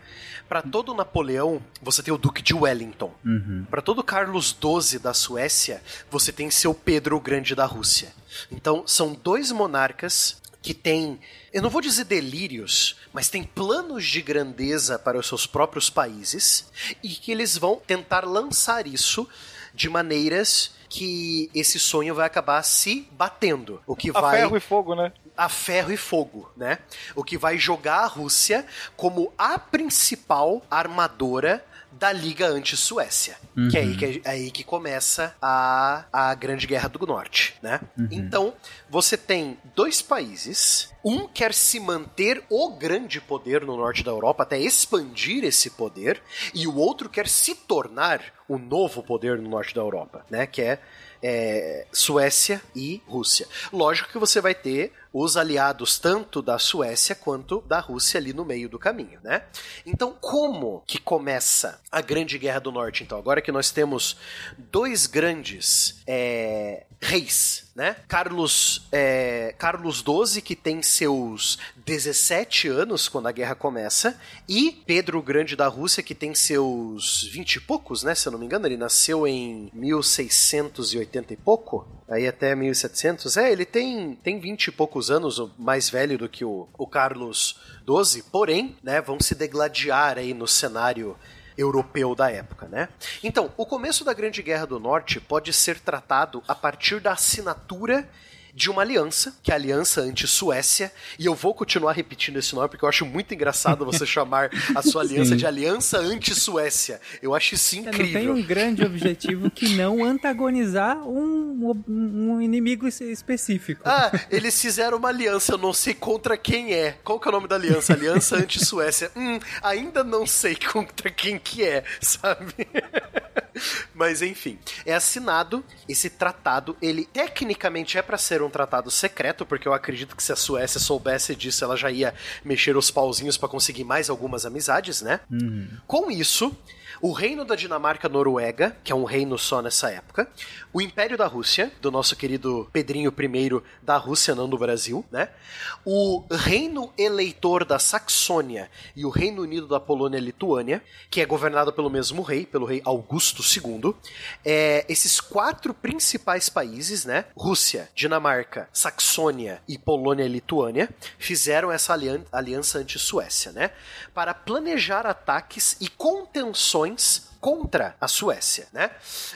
Para todo Napoleão, você tem o Duque de Wellington. Uhum. Para todo Carlos XII da Suécia, você tem seu Pedro o Grande da Rússia. Então, são dois monarcas que têm, eu não vou dizer delírios, mas têm planos de grandeza para os seus próprios países e que eles vão tentar lançar isso de maneiras que esse sonho vai acabar se batendo. O que A vai ferro e fogo, né? a ferro e fogo, né? O que vai jogar a Rússia como a principal armadora da Liga Anti-Suécia. Que é aí que, é aí que começa a, a Grande Guerra do Norte, né? Então, você tem dois países. Um quer se manter o grande poder no norte da Europa, até expandir esse poder, e o outro quer se tornar o novo poder no norte da Europa, né? Que é é, Suécia e Rússia. Lógico que você vai ter os aliados tanto da Suécia quanto da Rússia ali no meio do caminho, né? Então, como que começa a Grande Guerra do Norte? Então, agora que nós temos dois grandes é, reis, né? Carlos, é, Carlos XII, que tem seus 17 anos quando a guerra começa, e Pedro Grande da Rússia, que tem seus 20 e poucos, né? Se eu não me engano, ele nasceu em 1680 e pouco, aí até 1700. É, ele tem, tem 20 e poucos anos, mais velho do que o, o Carlos XII, porém, né, vão se degladiar aí no cenário europeu da época, né? Então, o começo da Grande Guerra do Norte pode ser tratado a partir da assinatura de uma aliança, que é a Aliança Anti-Suécia, e eu vou continuar repetindo esse nome porque eu acho muito engraçado você chamar a sua aliança Sim. de Aliança Anti-Suécia. Eu acho isso Não incrível. tem um grande objetivo que não antagonizar um, um inimigo es- específico. Ah, eles fizeram uma aliança, eu não sei contra quem é. Qual que é o nome da aliança? Aliança Anti-Suécia. Hum, ainda não sei contra quem que é, sabe? Mas enfim, é assinado esse tratado. Ele tecnicamente é para ser um tratado secreto, porque eu acredito que se a Suécia soubesse disso, ela já ia mexer os pauzinhos para conseguir mais algumas amizades, né? Com isso, o reino da Dinamarca Noruega, que é um reino só nessa época, o Império da Rússia, do nosso querido Pedrinho I da Rússia, não do Brasil, né? O Reino Eleitor da Saxônia e o Reino Unido da Polônia e Lituânia, que é governado pelo mesmo rei, pelo rei Augusto II. É, esses quatro principais países, né? Rússia, Dinamarca, Saxônia e Polônia e Lituânia, fizeram essa alian- aliança anti-Suécia, né? Para planejar ataques e contenções callings contra a Suécia, né?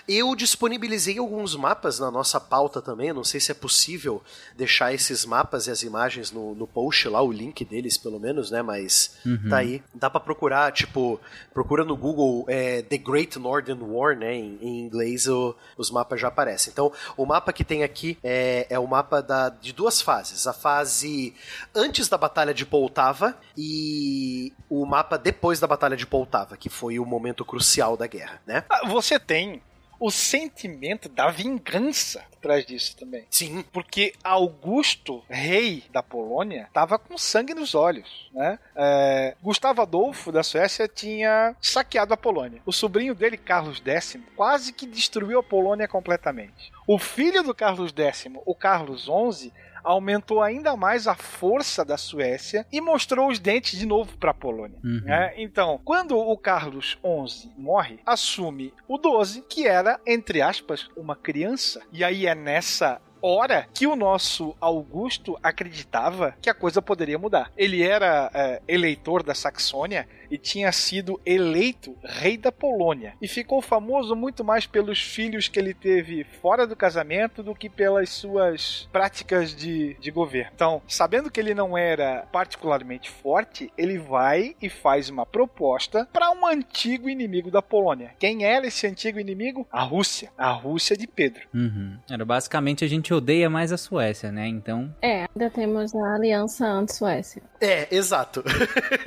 Eu disponibilizei alguns mapas na nossa pauta também, eu não sei se é possível deixar esses mapas e as imagens no, no post lá, o link deles pelo menos, né? Mas tá aí, dá pra procurar, tipo, procura no Google é, The Great Northern War, né? Em, em inglês o- os mapas já aparecem. Então, o mapa que tem aqui é, é o mapa da, de duas fases, a fase antes da Batalha de Poltava e o mapa depois da Batalha de Poltava, que foi o momento crucial da guerra, né? Ah, Você tem o sentimento da vingança atrás disso também. Sim. Porque Augusto, rei da Polônia, estava com sangue nos olhos, né? É, Gustavo Adolfo da Suécia tinha saqueado a Polônia. O sobrinho dele, Carlos X, quase que destruiu a Polônia completamente. O filho do Carlos X, o Carlos XI, aumentou ainda mais a força da Suécia e mostrou os dentes de novo para a Polônia. Uhum. né? Então, quando o Carlos XI morre, assume o 12, que era, entre aspas, uma criança. E aí é nessa hora que o nosso Augusto acreditava que a coisa poderia mudar. Ele era é, eleitor da Saxônia e tinha sido eleito rei da Polônia. E ficou famoso muito mais pelos filhos que ele teve fora do casamento do que pelas suas práticas de, de governo. Então, sabendo que ele não era particularmente forte, ele vai e faz uma proposta para um antigo inimigo da Polônia. Quem era esse antigo inimigo? A Rússia. A Rússia de Pedro. Uhum. Era basicamente a gente odeia mais a Suécia, né? Então. É, ainda temos a aliança anti-Suécia. É, exato.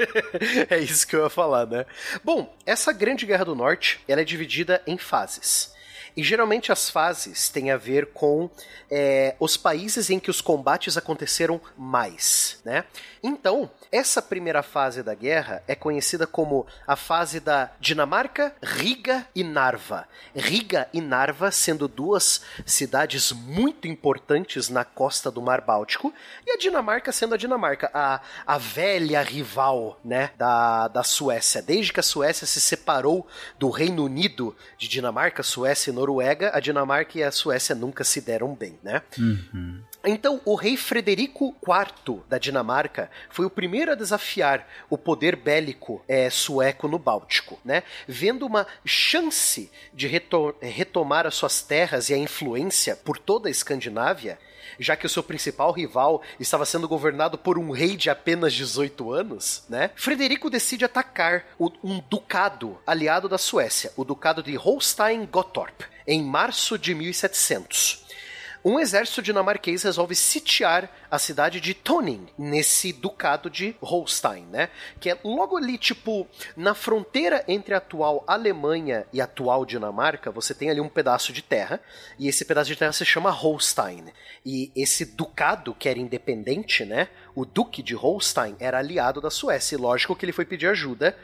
é isso que eu ia falar, né? Bom, essa Grande Guerra do Norte, ela é dividida em fases. E geralmente as fases têm a ver com é, os países em que os combates aconteceram mais, né? Então, essa primeira fase da guerra é conhecida como a fase da Dinamarca, Riga e Narva. Riga e Narva sendo duas cidades muito importantes na costa do Mar Báltico, e a Dinamarca sendo a Dinamarca, a, a velha rival né, da, da Suécia. Desde que a Suécia se separou do Reino Unido de Dinamarca, Suécia e Noruega, a Dinamarca e a Suécia nunca se deram bem, né? Uhum. Então, o rei Frederico IV da Dinamarca foi o primeiro a desafiar o poder bélico é, sueco no Báltico, né? Vendo uma chance de reto retomar as suas terras e a influência por toda a Escandinávia, já que o seu principal rival estava sendo governado por um rei de apenas 18 anos, né? Frederico decide atacar um ducado aliado da Suécia, o ducado de Holstein-Gottorp, em março de 1700 um exército dinamarquês resolve sitiar a cidade de Toning, nesse ducado de Holstein, né? Que é logo ali, tipo, na fronteira entre a atual Alemanha e a atual Dinamarca, você tem ali um pedaço de terra, e esse pedaço de terra se chama Holstein. E esse ducado, que era independente, né? O duque de Holstein era aliado da Suécia, e lógico que ele foi pedir ajuda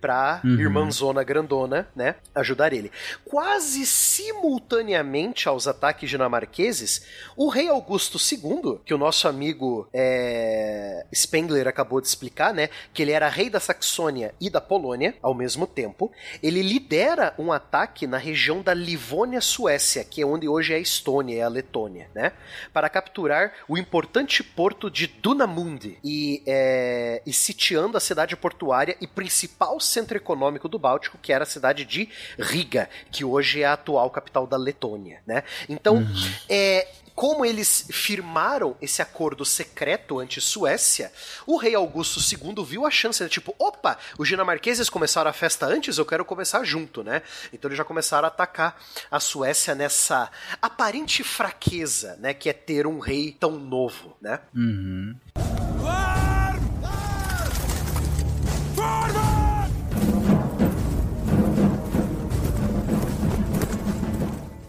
pra Uhum. irmãzona grandona, né? Ajudar ele. Quase simultaneamente aos ataques dinamarqueses, o rei Augusto II, que o nosso amigo é, Spengler acabou de explicar, né? Que ele era rei da Saxônia e da Polônia ao mesmo tempo, ele lidera um ataque na região da Livônia-Suécia, que é onde hoje é a Estônia e a Letônia, né? Para capturar o importante porto de Dunamund e, é, e sitiando a cidade portuária e principal centro econômico do Báltico, que era a cidade de Riga, que hoje é a atual capital da Letônia, né? Então, é, como eles firmaram esse acordo secreto anti-Suécia, o rei Augusto II viu a chance, né? tipo, opa, os dinamarqueses começaram a festa antes, eu quero começar junto, né? Então eles já começaram a atacar a Suécia nessa aparente fraqueza, né, que é ter um rei tão novo, né? Uhum.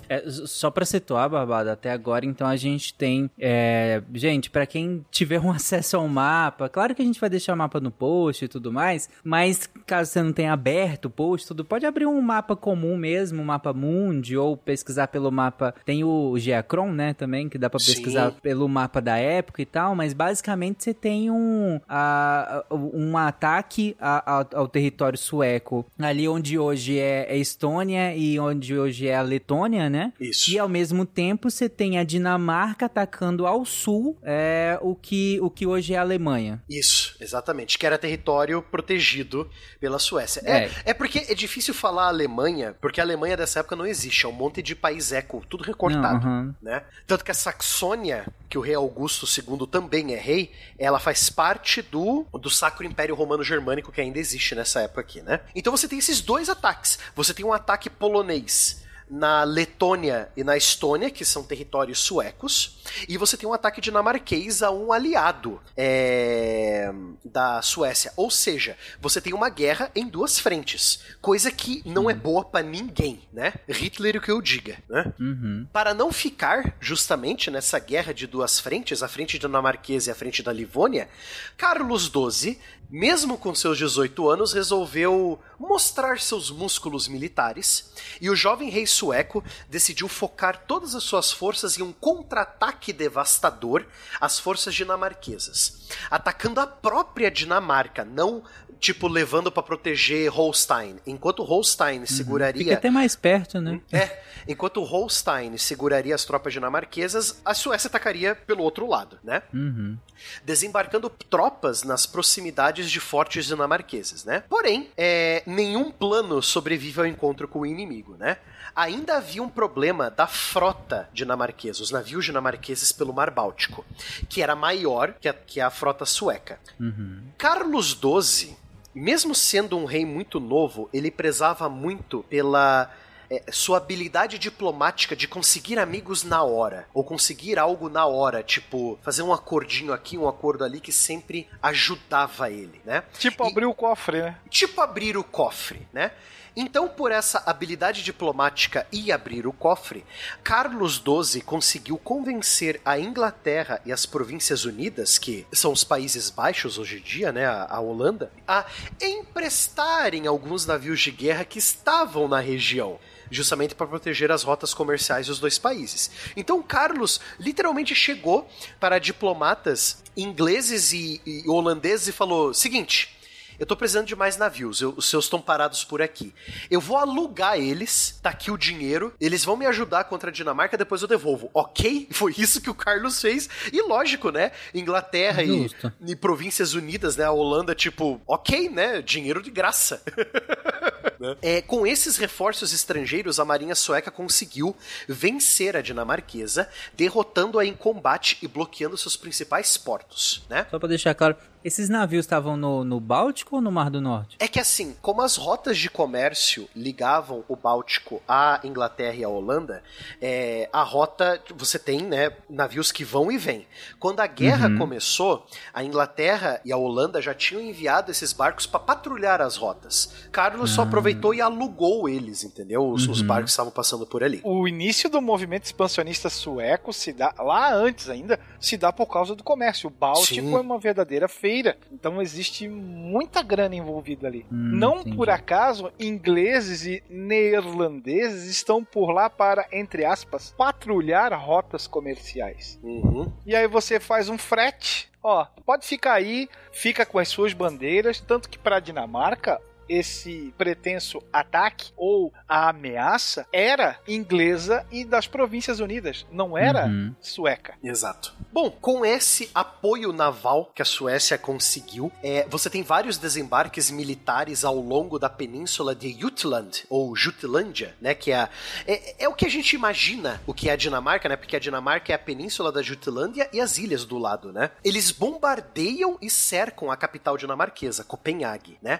É, só pra situar, Barbada, até agora, então a gente tem. é, gente, pra quem tiver um acesso ao mapa, claro que a gente vai deixar o mapa no post e tudo mais, mas caso você não tenha aberto o post, tudo, pode abrir um mapa comum mesmo, um mapa Mundi, ou pesquisar pelo mapa. Tem o Geacron, né, também, que dá pra Sim. pesquisar pelo mapa da época e tal, mas basicamente você tem um, a- a- um ataque a- ao, ao território sueco, ali onde hoje é a Estônia e onde hoje é a Letônia, né? Isso. E ao mesmo tempo você tem a Dinamarca atacando ao sul é, o, que, o que hoje é a Alemanha. Isso, exatamente. Que era território protegido pela Suécia. É, É. é porque é difícil falar Alemanha, porque a Alemanha dessa época não existe. É um monte de país eco, tudo recortado. Não, né? Tanto que a Saxônia, que o rei Augusto II também é rei, ela faz parte do, do Sacro Império Romano Germânico que ainda existe nessa época aqui, né? Então você tem esses dois ataques. Você tem um ataque polonês na Letônia e na Estônia, que são territórios suecos, e você tem um ataque dinamarquês a um aliado é, da Suécia. Ou seja, você tem uma guerra em duas frentes, coisa que não é boa para ninguém, né? Hitler o que eu diga, né? Uhum. Para não ficar justamente nessa guerra de duas frentes, a frente dinamarquesa e a frente da Livônia, Carlos XII mesmo com seus 18 anos, resolveu mostrar seus músculos militares e o jovem rei sueco decidiu focar todas as suas forças em um contra-ataque devastador às forças dinamarquesas, atacando a própria Dinamarca, não tipo levando para proteger Holstein, enquanto Holstein seguraria Fica até mais perto, né? é, enquanto Holstein seguraria as tropas dinamarquesas, a Suécia atacaria pelo outro lado, né? Uhum. Desembarcando tropas nas proximidades de fortes dinamarqueses, né? Porém, é, nenhum plano sobrevive ao encontro com o inimigo, né? Ainda havia um problema da frota dinamarquesa, os navios dinamarqueses pelo Mar Báltico, que era maior que a, que a frota sueca. Uhum. Carlos XII, mesmo sendo um rei muito novo, ele prezava muito pela é, sua habilidade diplomática de conseguir amigos na hora, ou conseguir algo na hora, tipo, fazer um acordinho aqui, um acordo ali que sempre ajudava ele, né? Tipo, E- abrir o cofre, né? tipo abrir o cofre, né? Então, por essa habilidade diplomática e abrir o cofre, Carlos XII conseguiu convencer a Inglaterra e as Províncias Unidas, que são os Países Baixos hoje em dia, né, a, Holanda, a emprestarem alguns navios de guerra que estavam na região. Justamente para proteger as rotas comerciais dos dois países. Então, Carlos literalmente chegou para diplomatas ingleses e, e holandeses e falou: seguinte, eu tô precisando de mais navios, eu- os seus estão parados por aqui. Eu vou alugar eles, tá aqui o dinheiro, eles vão me ajudar contra a Dinamarca, depois eu devolvo, ok? Foi isso que o Carlos fez. E lógico, né? Inglaterra e, e Províncias Unidas, né? A Holanda, tipo, ok, né? Dinheiro de graça. É, com esses reforços estrangeiros, a marinha sueca conseguiu vencer a dinamarquesa, derrotando-a em combate e bloqueando seus principais portos, né? Só pra deixar claro, esses navios estavam no, no Báltico ou no Mar do Norte? É que assim, como as rotas de comércio ligavam o Báltico à Inglaterra e à Holanda, é, a rota, você tem né, navios que vão e vêm. Quando a guerra começou, a Inglaterra e a Holanda já tinham enviado esses barcos para patrulhar as rotas. Carlos só aproveitou e alugou eles, entendeu? Os, os barcos que estavam passando por ali. O início do movimento expansionista sueco se dá, lá antes ainda, se dá por causa do comércio. O Báltico Sim. é uma verdadeira feira, então existe muita grana envolvida ali. Hum, Não entendi. por acaso, ingleses e neerlandeses estão por lá para, entre aspas, patrulhar rotas comerciais. Uhum. E aí você faz um frete, ó, pode ficar aí, fica com as suas bandeiras, tanto que para a Dinamarca esse pretenso ataque ou a ameaça era inglesa e das Províncias Unidas, não era Uhum. sueca. Exato. Bom, com esse apoio naval que a Suécia conseguiu, é, você tem vários desembarques militares ao longo da península de Jutland, ou Jutlândia, né? Que é, a- é, é o que a gente imagina o que é a Dinamarca, né? Porque a Dinamarca é a península da Jutlândia e as ilhas do lado, né? Eles bombardeiam e cercam a capital dinamarquesa, Copenhague, né?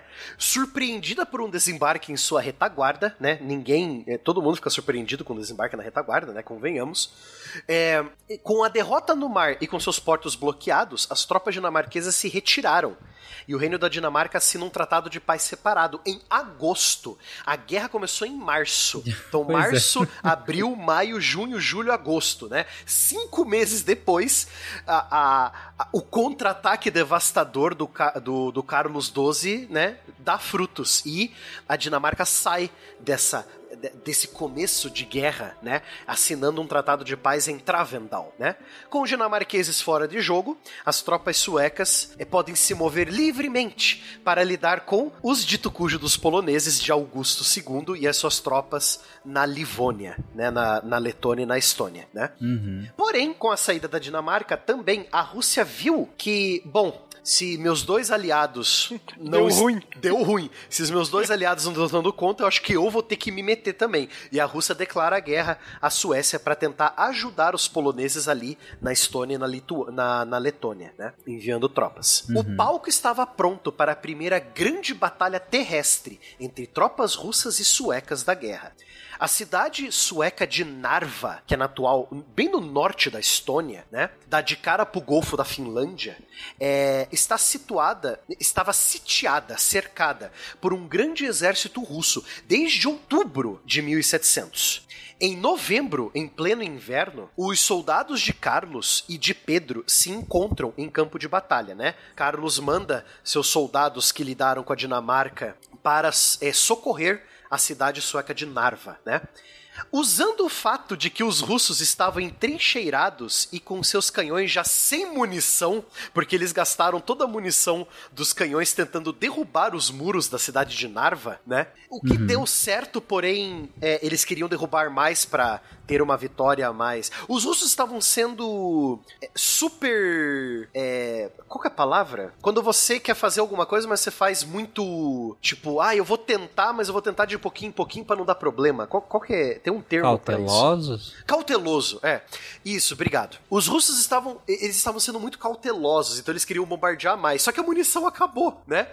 Surpreendida por um desembarque em sua retaguarda, né? Ninguém, é, todo mundo fica surpreendido quando desembarca na retaguarda, né? Convenhamos. É, com a derrota no mar e com seus portos bloqueados, as tropas dinamarquesas se retiraram. E o reino da Dinamarca assina um tratado de paz separado em agosto. A guerra começou em março. Então, Pois é. março, abril, maio, junho, julho, agosto, né? Cinco meses depois, a- a- a- o contra-ataque devastador do, do, do Carlos XII, né? Dá frutos. E a Dinamarca sai dessa de- desse começo de guerra, né, assinando um tratado de paz em Travendal, né? Com os dinamarqueses fora de jogo, as tropas suecas eh, podem se mover livremente para lidar com os dito cujo dos poloneses de Augusto II e as suas tropas na Livônia, né, na, na Letônia e na Estônia, né? Uhum. Porém, com a saída da Dinamarca, também a Rússia viu que, bom, se meus dois aliados não Deu ruim. deu ruim. Se os meus dois aliados não estão dando conta, eu acho que eu vou ter que me meter também. E a Rússia declara a guerra à Suécia para tentar ajudar os poloneses ali na Estônia e na, Litu... na, na Letônia, né? Enviando tropas. O palco estava pronto para a primeira grande batalha terrestre entre tropas russas e suecas da guerra. A cidade sueca de Narva, que é na atual, bem no norte da Estônia, né? Da de cara pro Golfo da Finlândia, é, está situada, estava sitiada, cercada por um grande exército russo desde outubro de 1700. Em novembro, em pleno inverno, os soldados de Carlos e de Pedro se encontram em campo de batalha, né? Carlos manda seus soldados que lidaram com a Dinamarca para é, socorrer a cidade sueca de Narva, né? Usando o fato de que os russos estavam entrincheirados e com seus canhões já sem munição, porque eles gastaram toda a munição dos canhões tentando derrubar os muros da cidade de Narva, né? O que deu certo, porém, é, eles queriam derrubar mais para ter uma vitória a mais. Os russos estavam sendo é, super. É, qual que é a palavra? Quando você quer fazer alguma coisa, mas você faz muito. Tipo, ah, eu vou tentar, mas eu vou tentar de pouquinho em pouquinho para não dar problema. Qual, qual que é? Tem um termo pra isso. Cautelosos? Cauteloso, é. Isso, obrigado. Os russos estavam. Eles estavam sendo muito cautelosos, então eles queriam bombardear mais. Só que a munição acabou, né?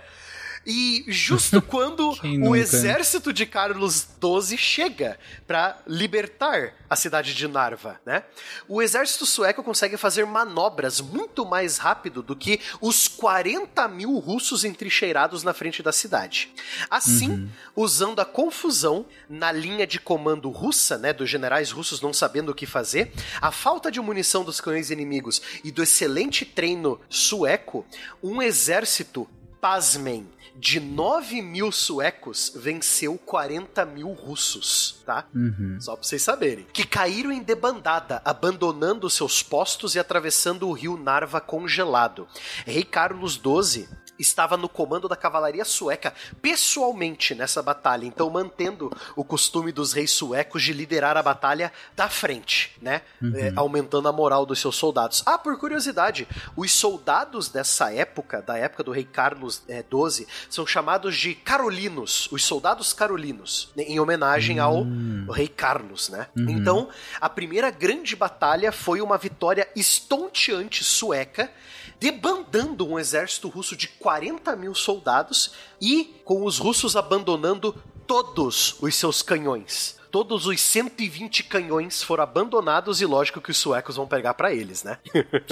E justo quando o exército de Carlos XII chega para libertar a cidade de Narva, né? O exército sueco consegue fazer manobras muito mais rápido do que os 40 mil russos entrincheirados na frente da cidade. Assim, usando a confusão na linha de comando russa, né, dos generais russos não sabendo o que fazer, a falta de munição dos canhões inimigos e do excelente treino sueco, um exército, pasmem, de 9 mil suecos venceu 40 mil russos, tá? Só pra vocês saberem. Que caíram em debandada, abandonando seus postos e atravessando o rio Narva congelado. Rei Carlos XII estava no comando da cavalaria sueca pessoalmente nessa batalha, então mantendo o costume dos reis suecos de liderar a batalha da frente, né? É, aumentando a moral dos seus soldados. Ah, por curiosidade, os soldados dessa época, da época do rei Carlos é, XII, são chamados de carolinos, os soldados carolinos, né, em homenagem ao rei Carlos, né? Então, a primeira grande batalha foi uma vitória estonteante sueca debandando um exército russo de 40 mil soldados e com os russos abandonando todos os seus canhões. Todos os 120 canhões foram abandonados e lógico que os suecos vão pegar pra eles, né?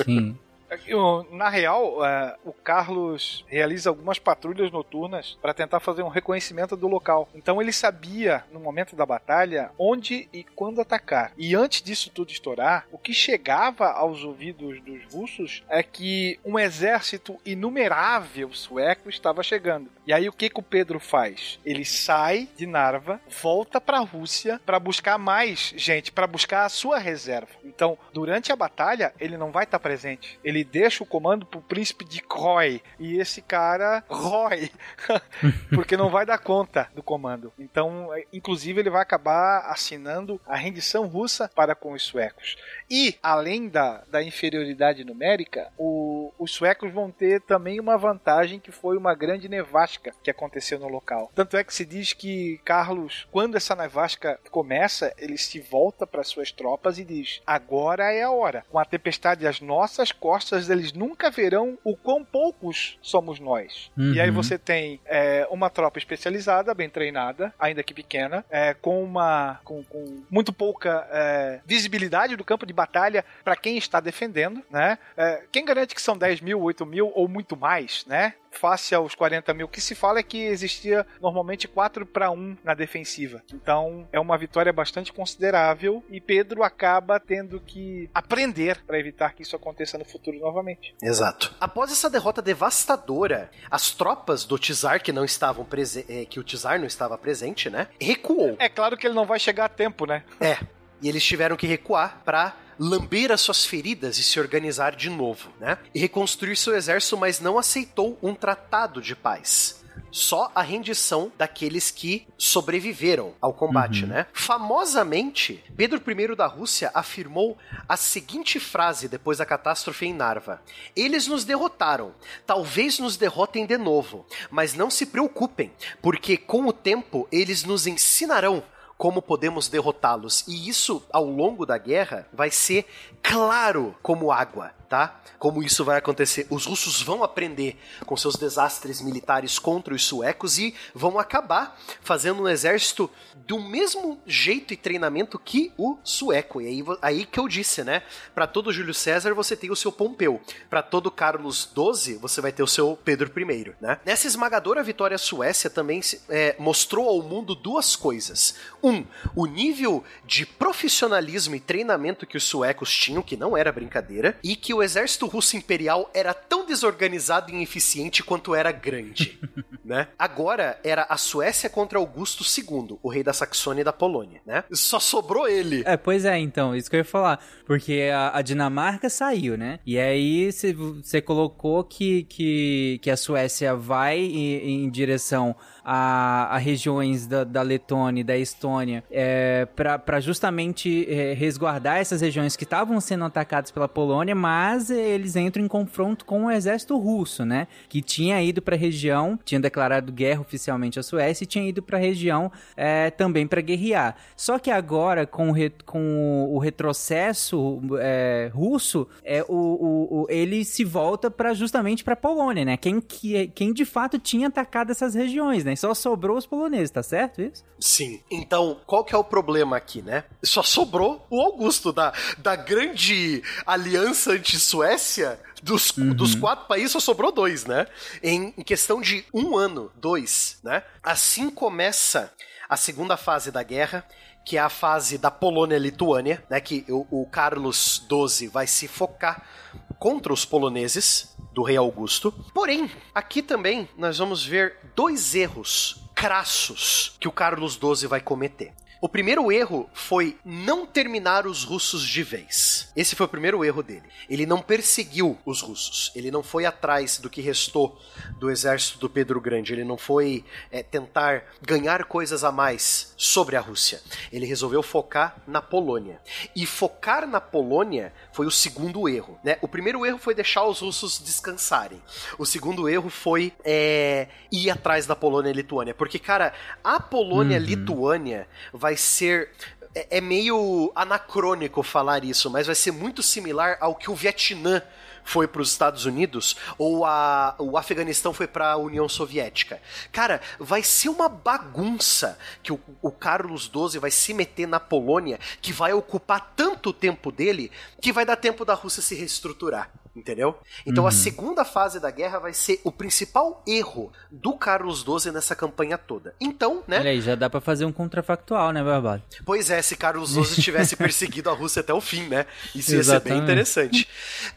Sim. Eu, Na real, é, o Carlos realiza algumas patrulhas noturnas para tentar fazer um reconhecimento do local. Então ele sabia, no momento da batalha, onde e quando atacar. E antes disso tudo estourar, o que chegava aos ouvidos dos russos é que um exército inumerável sueco estava chegando. E aí o que, que o Pedro faz? Ele sai de Narva, volta para a Rússia para buscar mais gente, para buscar a sua reserva. Então, durante a batalha, ele não vai estar presente. Ele deixa o comando pro príncipe de Roy. E esse cara, Roy, porque não vai dar conta do comando. Então, é, inclusive, ele vai acabar assinando a rendição russa para com os suecos. E, além da, da inferioridade numérica, o- os suecos vão ter também uma vantagem que foi uma grande nevasca que aconteceu no local. Tanto é que se diz que Carlos, quando essa nevasca começa, ele se volta para suas tropas e diz: Agora é a hora. Com a tempestade às nossas costas, eles nunca verão o quão poucos somos nós. E aí Uhum. você tem é, uma tropa especializada, bem treinada, ainda que pequena, é, com uma com, com muito pouca é, visibilidade do campo de batalha para quem está defendendo, né? É, quem garante que são 10 mil, 8 mil ou muito mais, né? Face aos 40 mil, o que se fala é que existia normalmente 4 para 1 na defensiva. Então é uma vitória bastante considerável e Pedro acaba tendo que aprender para evitar que isso aconteça no futuro novamente. Exato. Após essa derrota devastadora, as tropas do Tsar que não estavam prese- eh, que o Tsar não estava presente, né? Recuou. É claro que ele não vai chegar a tempo, né? É. E eles tiveram que recuar pra lamber as suas feridas e se organizar de novo, né? E reconstruir seu exército, mas não aceitou um tratado de paz. Só a rendição daqueles que sobreviveram ao combate, né? Famosamente, Pedro I da Rússia afirmou a seguinte frase depois da catástrofe em Narva: Eles nos derrotaram, talvez nos derrotem de novo, mas não se preocupem, porque com o tempo eles nos ensinarão como podemos derrotá-los. E isso, ao longo da guerra, vai ser claro como água. Tá? Como isso vai acontecer. Os russos vão aprender com seus desastres militares contra os suecos e vão acabar fazendo um exército do mesmo jeito e treinamento que o sueco. E aí, aí que eu disse, né? Para todo Júlio César você tem o seu Pompeu. Para todo Carlos XII você vai ter o seu Pedro I, né? Nessa esmagadora vitória Suécia também é, mostrou ao mundo duas coisas. Um, o nível de profissionalismo e treinamento que os suecos tinham, que não era brincadeira, e que o exército russo imperial era tão desorganizado e ineficiente quanto era grande, né? Agora era a Suécia contra Augusto II, o rei da Saxônia e da Polônia, né? Só sobrou ele. É, pois é, então, isso que eu ia falar. Porque a, a Dinamarca saiu, né? E aí você colocou que, que, que a Suécia vai em, em direção a, a regiões da, da, Letônia e da Estônia é, para justamente é, resguardar essas regiões que estavam sendo atacadas pela Polônia, mas eles entram em confronto com o exército russo, né? Que tinha ido para a região, tinha declarado guerra oficialmente à Suécia e tinha ido para a região é, também para guerrear. Só que agora, com o, re, com o retrocesso é, russo, é, o, o, o, ele se volta para justamente para a Polônia, né? Quem, que, quem de fato tinha atacado essas regiões, né? Né? Só sobrou os poloneses, tá certo isso? Sim. Então, qual que é o problema aqui, né? Só sobrou o Augusto da, da grande aliança anti-Suécia. Dos, uhum. dos quatro países só sobrou dois, né? Em, em questão de um ano, dois, né? Assim começa a segunda fase da guerra, que é a fase da Polônia-Lituânia, né? Que o, o Carlos XII vai se focar contra os poloneses, do rei Augusto. Porém, aqui também nós vamos ver dois erros crassos que o Carlos XII vai cometer. O primeiro erro foi não terminar os russos de vez. Esse foi o primeiro erro dele. Ele não perseguiu os russos. Ele não foi atrás do que restou do exército do Pedro Grande. Ele não foi é, tentar ganhar coisas a mais sobre a Rússia. Ele resolveu focar na Polônia. E focar na Polônia foi o segundo erro. Né? O primeiro erro foi deixar os russos descansarem. O segundo erro foi é, ir atrás da Polônia e Lituânia. Porque, cara, a Polônia-Lituânia uhum. vai vai ser é, é meio anacrônico falar isso, mas vai ser muito similar ao que o Vietnã foi para os Estados Unidos ou a, o Afeganistão foi para a União Soviética. Cara, vai ser uma bagunça que o, o Carlos XII vai se meter na Polônia que vai ocupar tanto tempo dele que vai dar tempo da Rússia se reestruturar entendeu? Então uhum. a segunda fase da guerra vai ser o principal erro do Carlos XII nessa campanha toda. Então, né? Olha aí, já dá para fazer um contrafactual, né, Barbado? Pois é, se Carlos XII tivesse perseguido a Rússia até o fim, né? Isso ia Exatamente. ser bem interessante.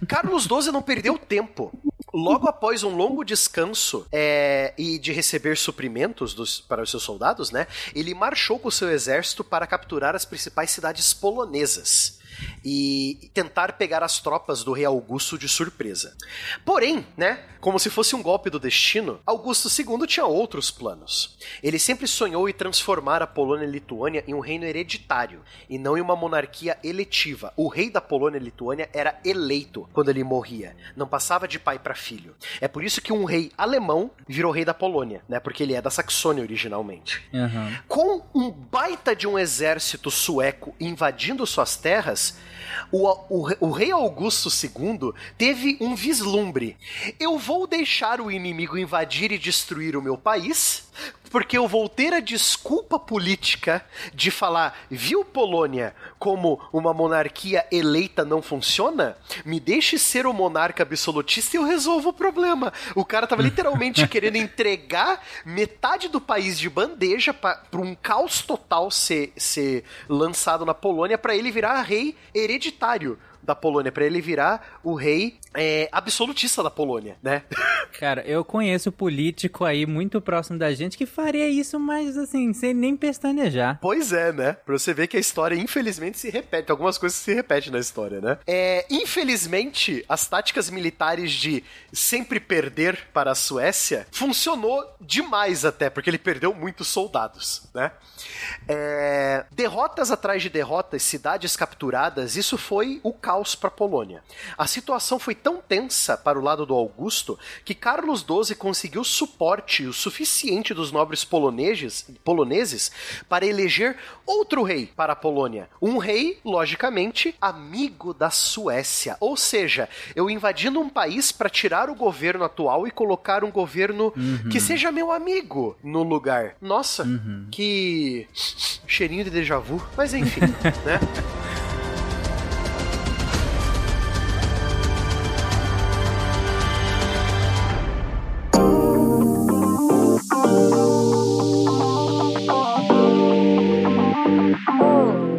Carlos XII não perdeu tempo. Logo após um longo descanso é, e de receber suprimentos dos, para os seus soldados, né? Ele marchou com o seu exército para capturar as principais cidades polonesas e tentar pegar as tropas do rei Augusto de surpresa. Porém, né, como se fosse um golpe do destino, Augusto II tinha outros planos. Ele sempre sonhou em transformar a Polônia e Lituânia em um reino hereditário e não em uma monarquia eletiva. O rei da Polônia e Lituânia era eleito quando ele morria, não passava de pai para filho. É por isso que um rei alemão virou rei da Polônia, né, porque ele é da Saxônia originalmente. Uhum. Com um baita de um exército sueco invadindo suas terras, o, o, o, rei Augusto II teve um vislumbre. Eu vou deixar o inimigo invadir e destruir o meu país, porque eu vou ter a desculpa política de falar, viu Polônia, como uma monarquia eleita não funciona? Me deixe ser o monarca absolutista e eu resolvo o problema. O cara tava literalmente querendo entregar metade do país de bandeja para um caos total ser, ser lançado na Polônia para ele virar rei hereditário da Polônia, para ele virar o rei é, absolutista da Polônia, né? Cara, eu conheço político aí muito próximo da gente que faria isso, mas assim, sem nem pestanejar. Pois é, né? Pra você ver que a história, infelizmente, se repete. Algumas coisas se repetem na história, né? É, infelizmente, as táticas militares de sempre perder para a Suécia funcionou demais até, porque ele perdeu muitos soldados, né? É, derrotas atrás de derrotas, cidades capturadas, isso foi o caos caos para a Polônia. A situação foi tão tensa para o lado do Augusto que Carlos XII conseguiu suporte o suficiente dos nobres poloneses, poloneses para eleger outro rei para a Polônia. Um rei, logicamente, amigo da Suécia. Ou seja, eu invadindo um país para tirar o governo atual e colocar um governo que seja meu amigo no lugar. Nossa, que cheirinho de déjà vu. Mas enfim, né?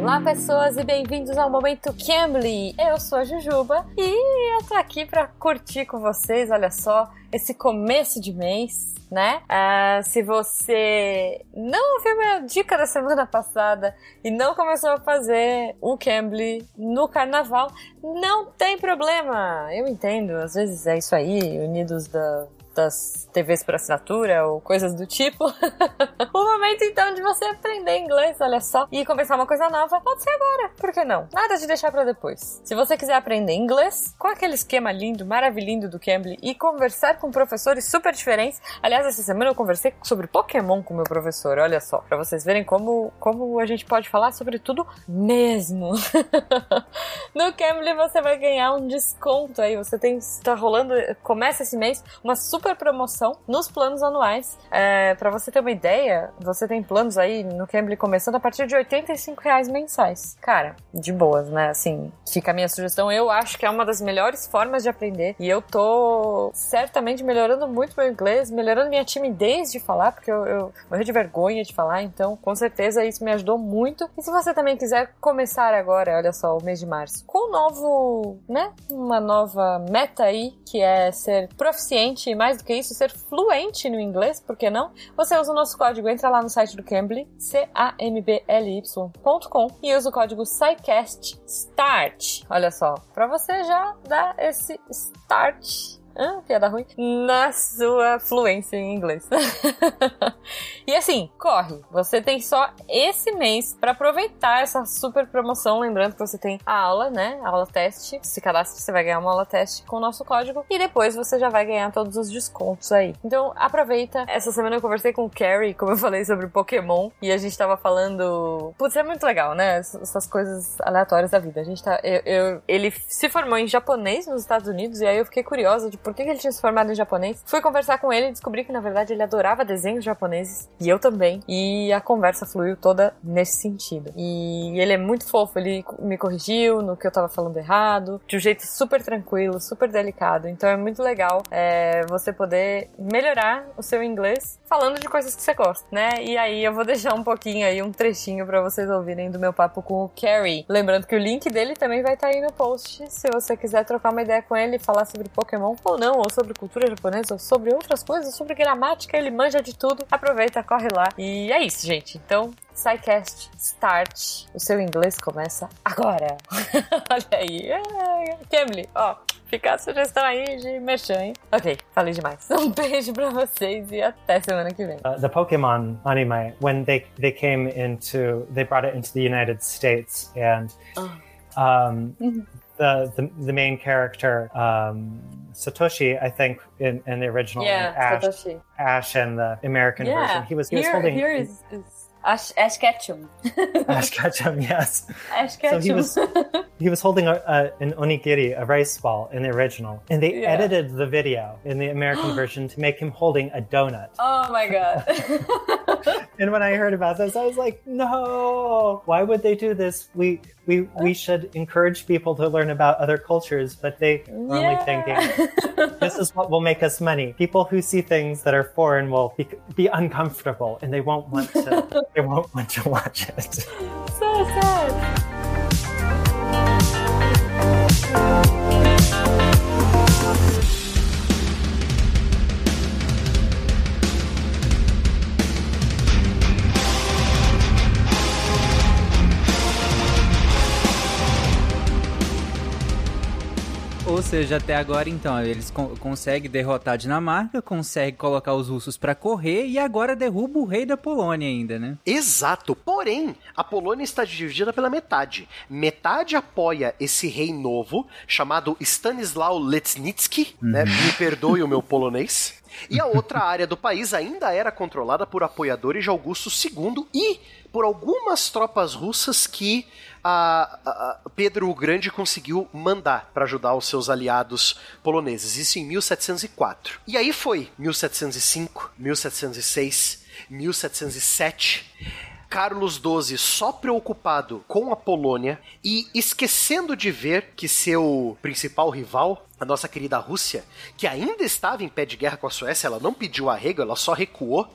Olá, pessoas, e bem-vindos ao Momento Cambly. Eu sou a Jujuba e eu tô aqui pra curtir com vocês, olha só, esse começo de mês, né? Ah, se você não ouviu minha dica da semana passada e não começou a fazer o Cambly no carnaval, não tem problema. Eu entendo, às vezes é isso aí, unidos da das TVs por assinatura ou coisas do tipo. o momento então de você aprender inglês, olha só, e começar uma coisa nova, pode ser agora, por que não? Nada de deixar para depois. Se você quiser aprender inglês, com aquele esquema lindo, maravilhoso do Cambly e conversar com professores super diferentes. Aliás, essa semana eu conversei sobre Pokémon com meu professor, olha só, para vocês verem como, como a gente pode falar sobre tudo mesmo. no Cambly você vai ganhar um desconto aí, você tem, tá rolando, começa esse mês uma super promoção nos planos anuais. É, para você ter uma ideia, você tem planos aí no Cambly começando a partir de 85 reais mensais. Cara, de boas, né? Assim, fica a minha sugestão. Eu acho que é uma das melhores formas de aprender e eu tô certamente melhorando muito meu inglês, melhorando minha timidez de falar, porque eu, eu morri de vergonha de falar, então com certeza isso me ajudou muito. E se você também quiser começar agora, olha só, o mês de março, com um novo, né? Uma nova meta aí, que é ser proficiente e mais do que isso, ser fluente no inglês, por que não? Você usa o nosso código, entra lá no site do Cambly, C-A-M-B-L-Y.com e usa o código SciCast START. Olha só, para você já dar esse start ah, piada ruim. Na sua fluência em inglês. e assim, corre. Você tem só esse mês para aproveitar essa super promoção. Lembrando que você tem a aula, né? A aula teste. Se cadastra, você vai ganhar uma aula teste com o nosso código. E depois você já vai ganhar todos os descontos aí. Então aproveita. Essa semana eu conversei com o Carrie, como eu falei sobre Pokémon. E a gente tava falando. Putz, é muito legal, né? Essas coisas aleatórias da vida. A gente tá. Eu, eu... Ele se formou em japonês nos Estados Unidos. E aí eu fiquei curiosa de por que ele tinha se formado em japonês. Fui conversar com ele e descobri que, na verdade, ele adorava desenhos japoneses. E eu também. E a conversa fluiu toda nesse sentido. E ele é muito fofo. Ele me corrigiu no que eu tava falando errado. De um jeito super tranquilo, super delicado. Então é muito legal é, você poder melhorar o seu inglês falando de coisas que você gosta, né? E aí eu vou deixar um pouquinho aí, um trechinho para vocês ouvirem do meu papo com o Carrie. Lembrando que o link dele também vai estar tá aí no post. Se você quiser trocar uma ideia com ele, falar sobre Pokémon ou não, ou sobre cultura japonesa, ou sobre outras coisas, sobre gramática, ele manja de tudo. Aproveita, corre lá. E é isso, gente. Então, SciCast Start. O seu inglês começa agora. Olha aí. Cambly, ó. Fica a sugestão aí de merchan, hein? Ok, falei demais. Um beijo pra vocês e até semana que vem. Uh, the Pokemon anime, when they, they came into, they brought it into the United States and um, the, the, the main character, um, Satoshi, I think, in, in the original Yeah, Ash, Satoshi. Ash and the American Yeah, version, he was, he was here, holding here is, is Ash, Ash Ketchum. Ash Ketchum, yes. Ash Ketchum. So he was he was holding a, a, an onigiri, a rice ball, in the original, and they Yeah. edited the video in the American version to make him holding a donut. oh my god. And when I heard about this, I was like, "No! Why would they do this? We we we should encourage people to learn about other cultures, but they are only thinking this is what will make us money. People who see things that are foreign will be, be uncomfortable, and they won't want to they won't want to watch it." so sad. Ou seja, até agora então, eles con conseguem derrotar a Dinamarca, conseguem colocar os russos para correr e agora derruba o rei da Polônia ainda, né? Exato. Porém, a Polônia está dividida pela metade. Metade apoia esse rei novo, chamado Stanisław Lecnicki, né? Me perdoe o meu polonês. E a outra área do país ainda era controlada por apoiadores de Augusto II e por algumas tropas russas que a, a- Pedro o Grande conseguiu mandar para ajudar os seus aliados poloneses. Isso em 1704. E aí foi 1705, 1706, 1707. Carlos XII só preocupado com a Polônia e esquecendo de ver que seu principal rival, a nossa querida Rússia, que ainda estava em pé de guerra com a Suécia, ela não pediu arrego, ela só recuou.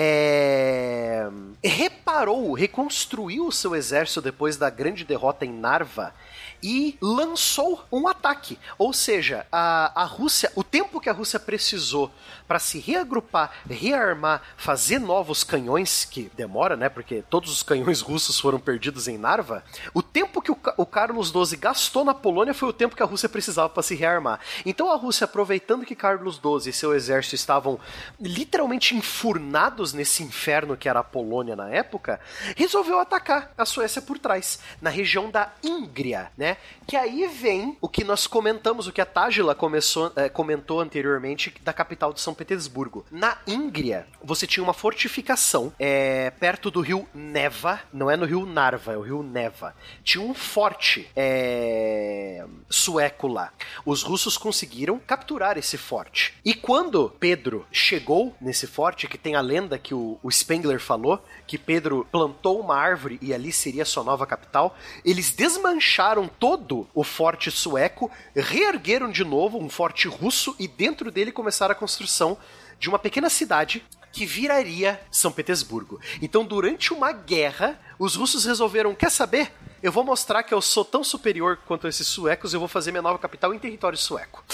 É, reparou, reconstruiu o seu exército depois da grande derrota em Narva e lançou um ataque. Ou seja, a, a Rússia, o tempo que a Rússia precisou para se reagrupar, rearmar, fazer novos canhões, que demora, né? Porque todos os canhões russos foram perdidos em Narva. O tempo que o, o Carlos XII gastou na Polônia foi o tempo que a Rússia precisava para se rearmar. Então a Rússia, aproveitando que Carlos XII e seu exército estavam literalmente enfurnados nesse inferno que era a Polônia na época, resolveu atacar a Suécia por trás, na região da Íngria, né? Que aí vem o que nós comentamos, o que a Tágila começou, eh, comentou anteriormente da capital de São Petersburgo. Na Íngria, você tinha uma fortificação eh, perto do rio Neva, não é no rio Narva, é o rio Neva. Tinha um forte eh, sueco lá. Os russos conseguiram capturar esse forte. E quando Pedro chegou nesse forte, que tem a lenda que o, o Spengler falou, que Pedro plantou uma árvore e ali seria sua nova capital, eles desmancharam todo o forte sueco, reergueram de novo um forte russo e dentro dele começaram a construção de uma pequena cidade que viraria São Petersburgo. Então, durante uma guerra, os russos resolveram: quer saber? Eu vou mostrar que eu sou tão superior quanto esses suecos, eu vou fazer minha nova capital em território sueco.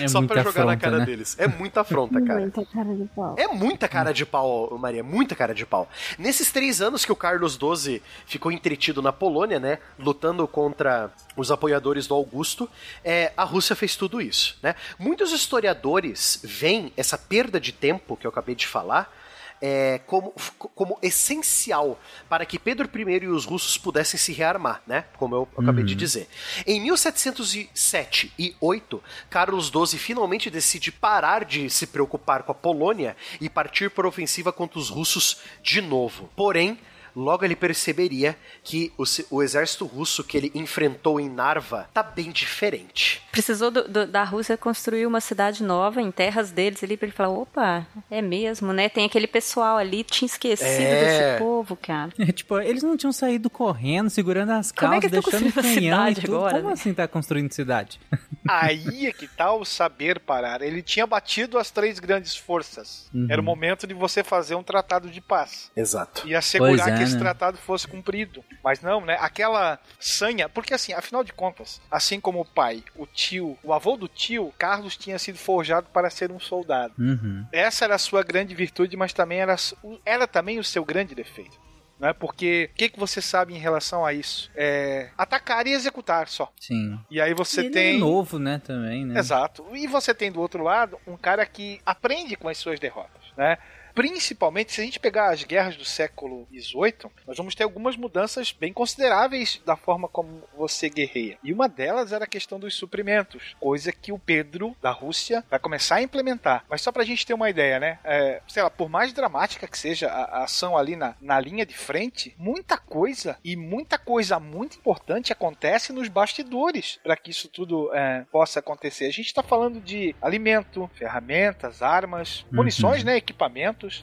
É Só pra muita jogar na afronta, cara né? deles. É muita afronta, cara. Muita cara de pau. É muita cara de pau, Maria, muita cara de pau. Nesses três anos que o Carlos XII ficou entretido na Polônia, né, lutando contra os apoiadores do Augusto, é, a Rússia fez tudo isso, né? Muitos historiadores veem essa perda de tempo que eu acabei de falar é, como, como essencial para que Pedro I e os russos pudessem se rearmar, né? Como eu acabei de dizer. Em 1707 e 8, Carlos XII finalmente decide parar de se preocupar com a Polônia e partir para a ofensiva contra os russos de novo. Porém, logo ele perceberia que o, o exército russo que ele enfrentou em Narva tá bem diferente. Precisou do- do- da Rússia construir uma cidade nova em terras deles ali pra ele falar: opa, é mesmo, né? Tem aquele pessoal ali, tinha esquecido É. desse povo, cara. É, tipo, eles não tinham saído correndo, segurando as Como é calças, tão deixando construindo canhão e cidade tudo. agora, Como né? assim tá construindo cidade? Aí é que tá o saber parar. Ele tinha batido as três grandes forças. Uhum. Era o momento de você fazer um tratado de paz. Exato. E assegurar é, que esse né? tratado fosse cumprido. Mas não, né? Aquela sanha. Porque assim, afinal de contas, assim como o pai, o tio, o avô do tio, Carlos tinha sido forjado para ser um soldado. Uhum. Essa era a sua grande virtude, mas também era, era também o seu grande defeito. Né? Porque o que, que você sabe em relação a isso? É atacar e executar só. Sim. E aí você tem. é novo, né, também, né? Exato. E você tem do outro lado um cara que aprende com as suas derrotas, né? Principalmente se a gente pegar as guerras do século XVIII, nós vamos ter algumas mudanças bem consideráveis da forma como você guerreia. E uma delas era a questão dos suprimentos, coisa que o Pedro da Rússia vai começar a implementar. Mas só pra gente ter uma ideia, né? É, sei lá, por mais dramática que seja a, a ação ali na, na linha de frente, muita coisa e muita coisa muito importante acontece nos bastidores para que isso tudo é, possa acontecer. A gente está falando de alimento, ferramentas, armas, munições, né,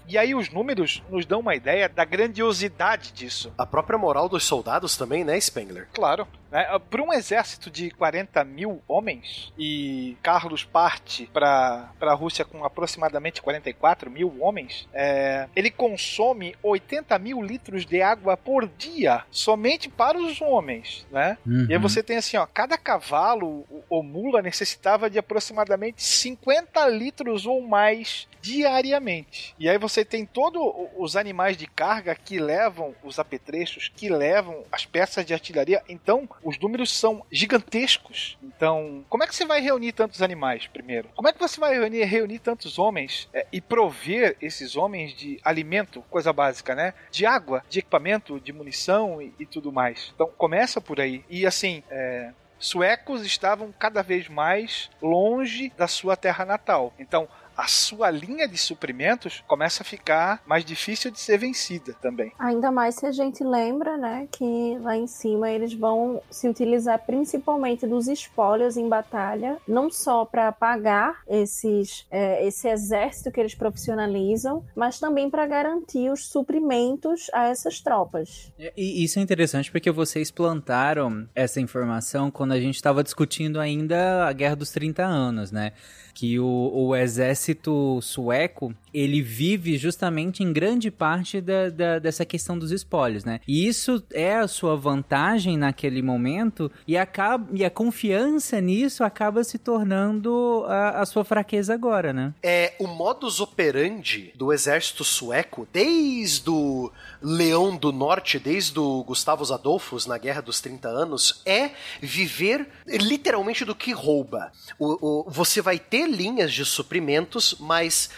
E aí os números nos dão uma ideia da grandiosidade disso. A própria moral dos soldados também, né, Spengler? Claro. Né? Para um exército de 40 mil homens, e Carlos parte para a Rússia com aproximadamente 44 mil homens, é, ele consome 80 mil litros de água por dia, somente para os homens. Né? Uhum. E aí você tem assim, ó, cada cavalo ou mula necessitava de aproximadamente 50 litros ou mais diariamente. E aí você tem todos os animais de carga que levam os apetrechos, que levam as peças de artilharia. Então, os números são gigantescos. Então, como é que você vai reunir tantos animais, primeiro? Como é que você vai reunir, reunir tantos homens é, e prover esses homens de alimento, coisa básica, né? De água, de equipamento, de munição e, e tudo mais. Então, começa por aí. E assim, é, suecos estavam cada vez mais longe da sua terra natal. Então, a sua linha de suprimentos começa a ficar mais difícil de ser vencida também. Ainda mais se a gente lembra, né, que lá em cima eles vão se utilizar principalmente dos espólios em batalha, não só para pagar esses, é, esse exército que eles profissionalizam, mas também para garantir os suprimentos a essas tropas. E isso é interessante porque vocês plantaram essa informação quando a gente estava discutindo ainda a Guerra dos 30 Anos, né? Que o, o exército sueco ele vive justamente em grande parte da, da, dessa questão dos espólios, né? E isso é a sua vantagem naquele momento e, acaba, e a confiança nisso acaba se tornando a, a sua fraqueza agora, né? É, o modus operandi do exército sueco, desde o Leão do Norte, desde o Gustavo Adolfos na Guerra dos 30 Anos, é viver literalmente do que rouba. O, o, você vai ter linhas de suprimentos, mas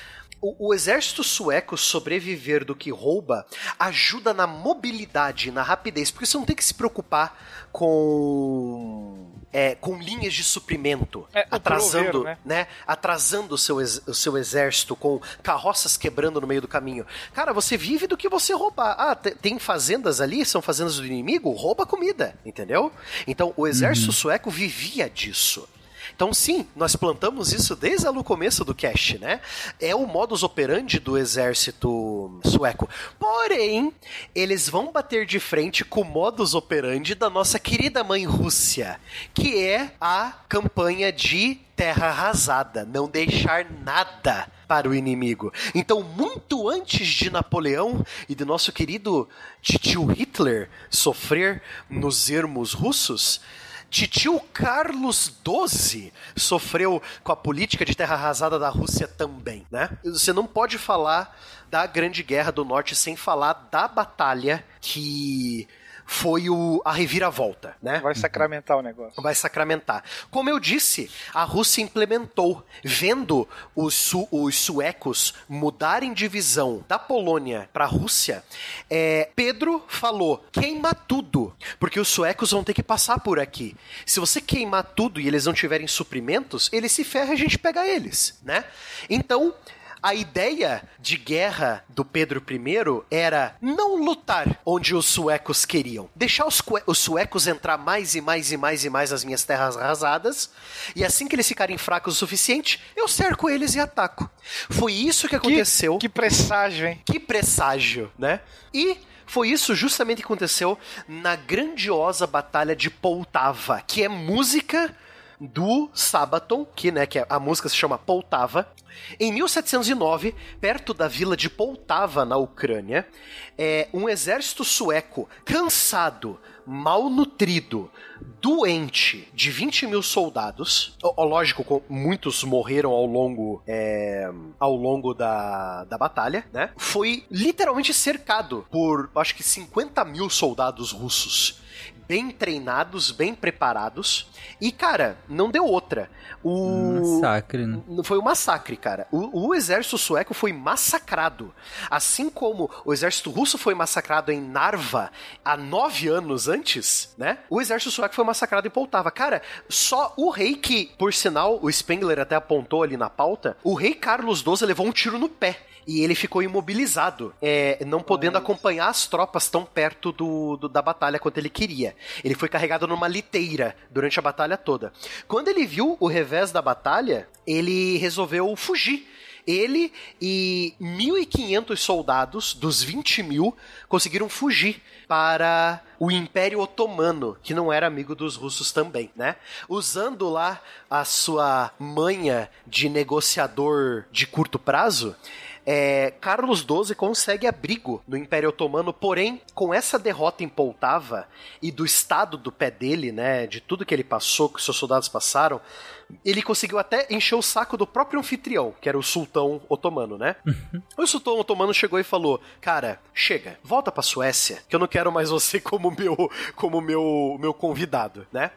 o, o, exército sueco sobreviver do que rouba ajuda na mobilidade, na rapidez, porque você não tem que se preocupar com é, com linhas de suprimento, é, atrasando, né? né? Atrasando o seu, o seu exército com carroças quebrando no meio do caminho. Cara, você vive do que você roubar. Ah, tem fazendas ali, são fazendas do inimigo, rouba comida, entendeu? Então o exército uhum. sueco vivia disso. Então, sim, nós plantamos isso desde o começo do cast, né? É o modus operandi do exército sueco. Porém, eles vão bater de frente com o modus operandi da nossa querida mãe Rússia, que é a campanha de terra arrasada, não deixar nada para o inimigo. Então, muito antes de Napoleão e de nosso querido tio Hitler sofrer nos ermos russos, Titio Carlos XII sofreu com a política de terra arrasada da Rússia também, né? Você não pode falar da Grande Guerra do Norte sem falar da batalha que foi o, a reviravolta, né? Vai sacramentar o negócio. Vai sacramentar. Como eu disse, a Rússia implementou, vendo os, su, os suecos mudarem de visão da Polônia para a Rússia, é, Pedro falou: queima tudo, porque os suecos vão ter que passar por aqui. Se você queimar tudo e eles não tiverem suprimentos, eles se ferram e a gente pega eles, né? Então, a ideia de guerra do Pedro I era não lutar onde os suecos queriam, deixar os, os suecos entrar mais e mais e mais e mais nas minhas terras arrasadas, e assim que eles ficarem fracos o suficiente, eu cerco eles e ataco. Foi isso que aconteceu. Que, que presságio, hein? Que presságio, né? E foi isso justamente que aconteceu na grandiosa Batalha de Poltava, que é música do Sabaton, que, né, que é, a música se chama Poltava. Em 1709, perto da vila de Poltava, na Ucrânia, é, um exército sueco cansado, malnutrido, doente, de 20 mil soldados. Lógico, muitos morreram ao longo, é, ao longo da, da batalha, né? Foi literalmente cercado por, acho que 50 mil soldados russos bem treinados, bem preparados. E, cara, não deu outra. O... Massacre, né? Foi um massacre, cara. O, o, exército sueco foi massacrado. Assim como o exército russo foi massacrado em Narva há nove anos antes, né? O exército sueco foi massacrado em Poltava. Cara, só o rei que, por sinal, o Spengler até apontou ali na pauta, o rei Carlos XII levou um tiro no pé e ele ficou imobilizado, é, não podendo acompanhar as tropas tão perto do, do, da batalha quanto ele queria. Ele foi carregado numa liteira durante a batalha toda. Quando ele viu o revés da batalha, ele resolveu fugir. Ele e 1.500 soldados dos 20 mil conseguiram fugir para o Império Otomano, que não era amigo dos russos também, né? Usando lá a sua manha de negociador de curto prazo, é, Carlos XII consegue abrigo no Império Otomano, porém, com essa derrota em Poltava e do estado do pé dele, né, de tudo que ele passou, que seus soldados passaram, ele conseguiu até encher o saco do próprio anfitrião, que era o sultão otomano, né? o sultão otomano chegou e falou: Cara, chega, volta pra Suécia, que eu não quero mais você como meu, como meu, meu convidado, né?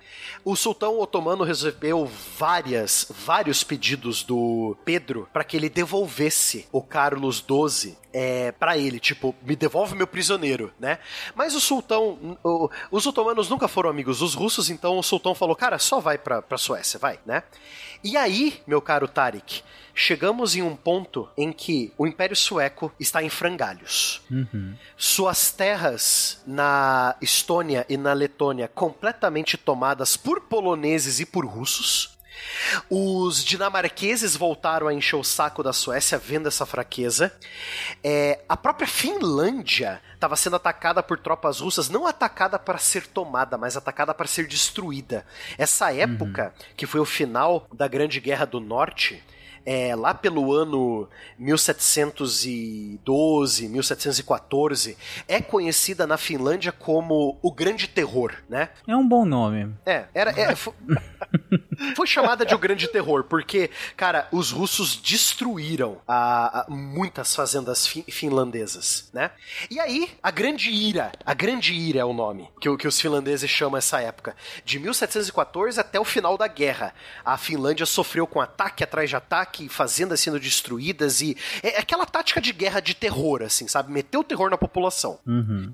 O sultão otomano recebeu várias, vários pedidos do Pedro para que ele devolvesse o Carlos XII é, para ele, tipo, me devolve meu prisioneiro, né? Mas o sultão, o, os otomanos nunca foram amigos dos russos, então o sultão falou, cara, só vai pra, pra Suécia, vai, né? E aí, meu caro Tarik, chegamos em um ponto em que o Império Sueco está em frangalhos. Uhum. Suas terras na Estônia e na Letônia completamente tomadas por poloneses e por russos. Os dinamarqueses voltaram a encher o saco da Suécia vendo essa fraqueza. É, a própria Finlândia estava sendo atacada por tropas russas, não atacada para ser tomada, mas atacada para ser destruída. Essa época, que foi o final da Grande Guerra do Norte, é, lá pelo ano 1712, 1714, é conhecida na Finlândia como o Grande Terror, né? É um bom nome. É, era. é, fo- foi chamada de o Grande Terror, porque, cara, os russos destruíram a- a- muitas fazendas fi- finlandesas, né? E aí, a Grande Ira, a Grande Ira é o nome que, que os finlandeses chamam essa época. De 1714 até o final da guerra. A Finlândia sofreu com ataque atrás de ataque, fazendas sendo destruídas e. É aquela tática de guerra de terror, assim, sabe? Meter o terror na população. Uhum.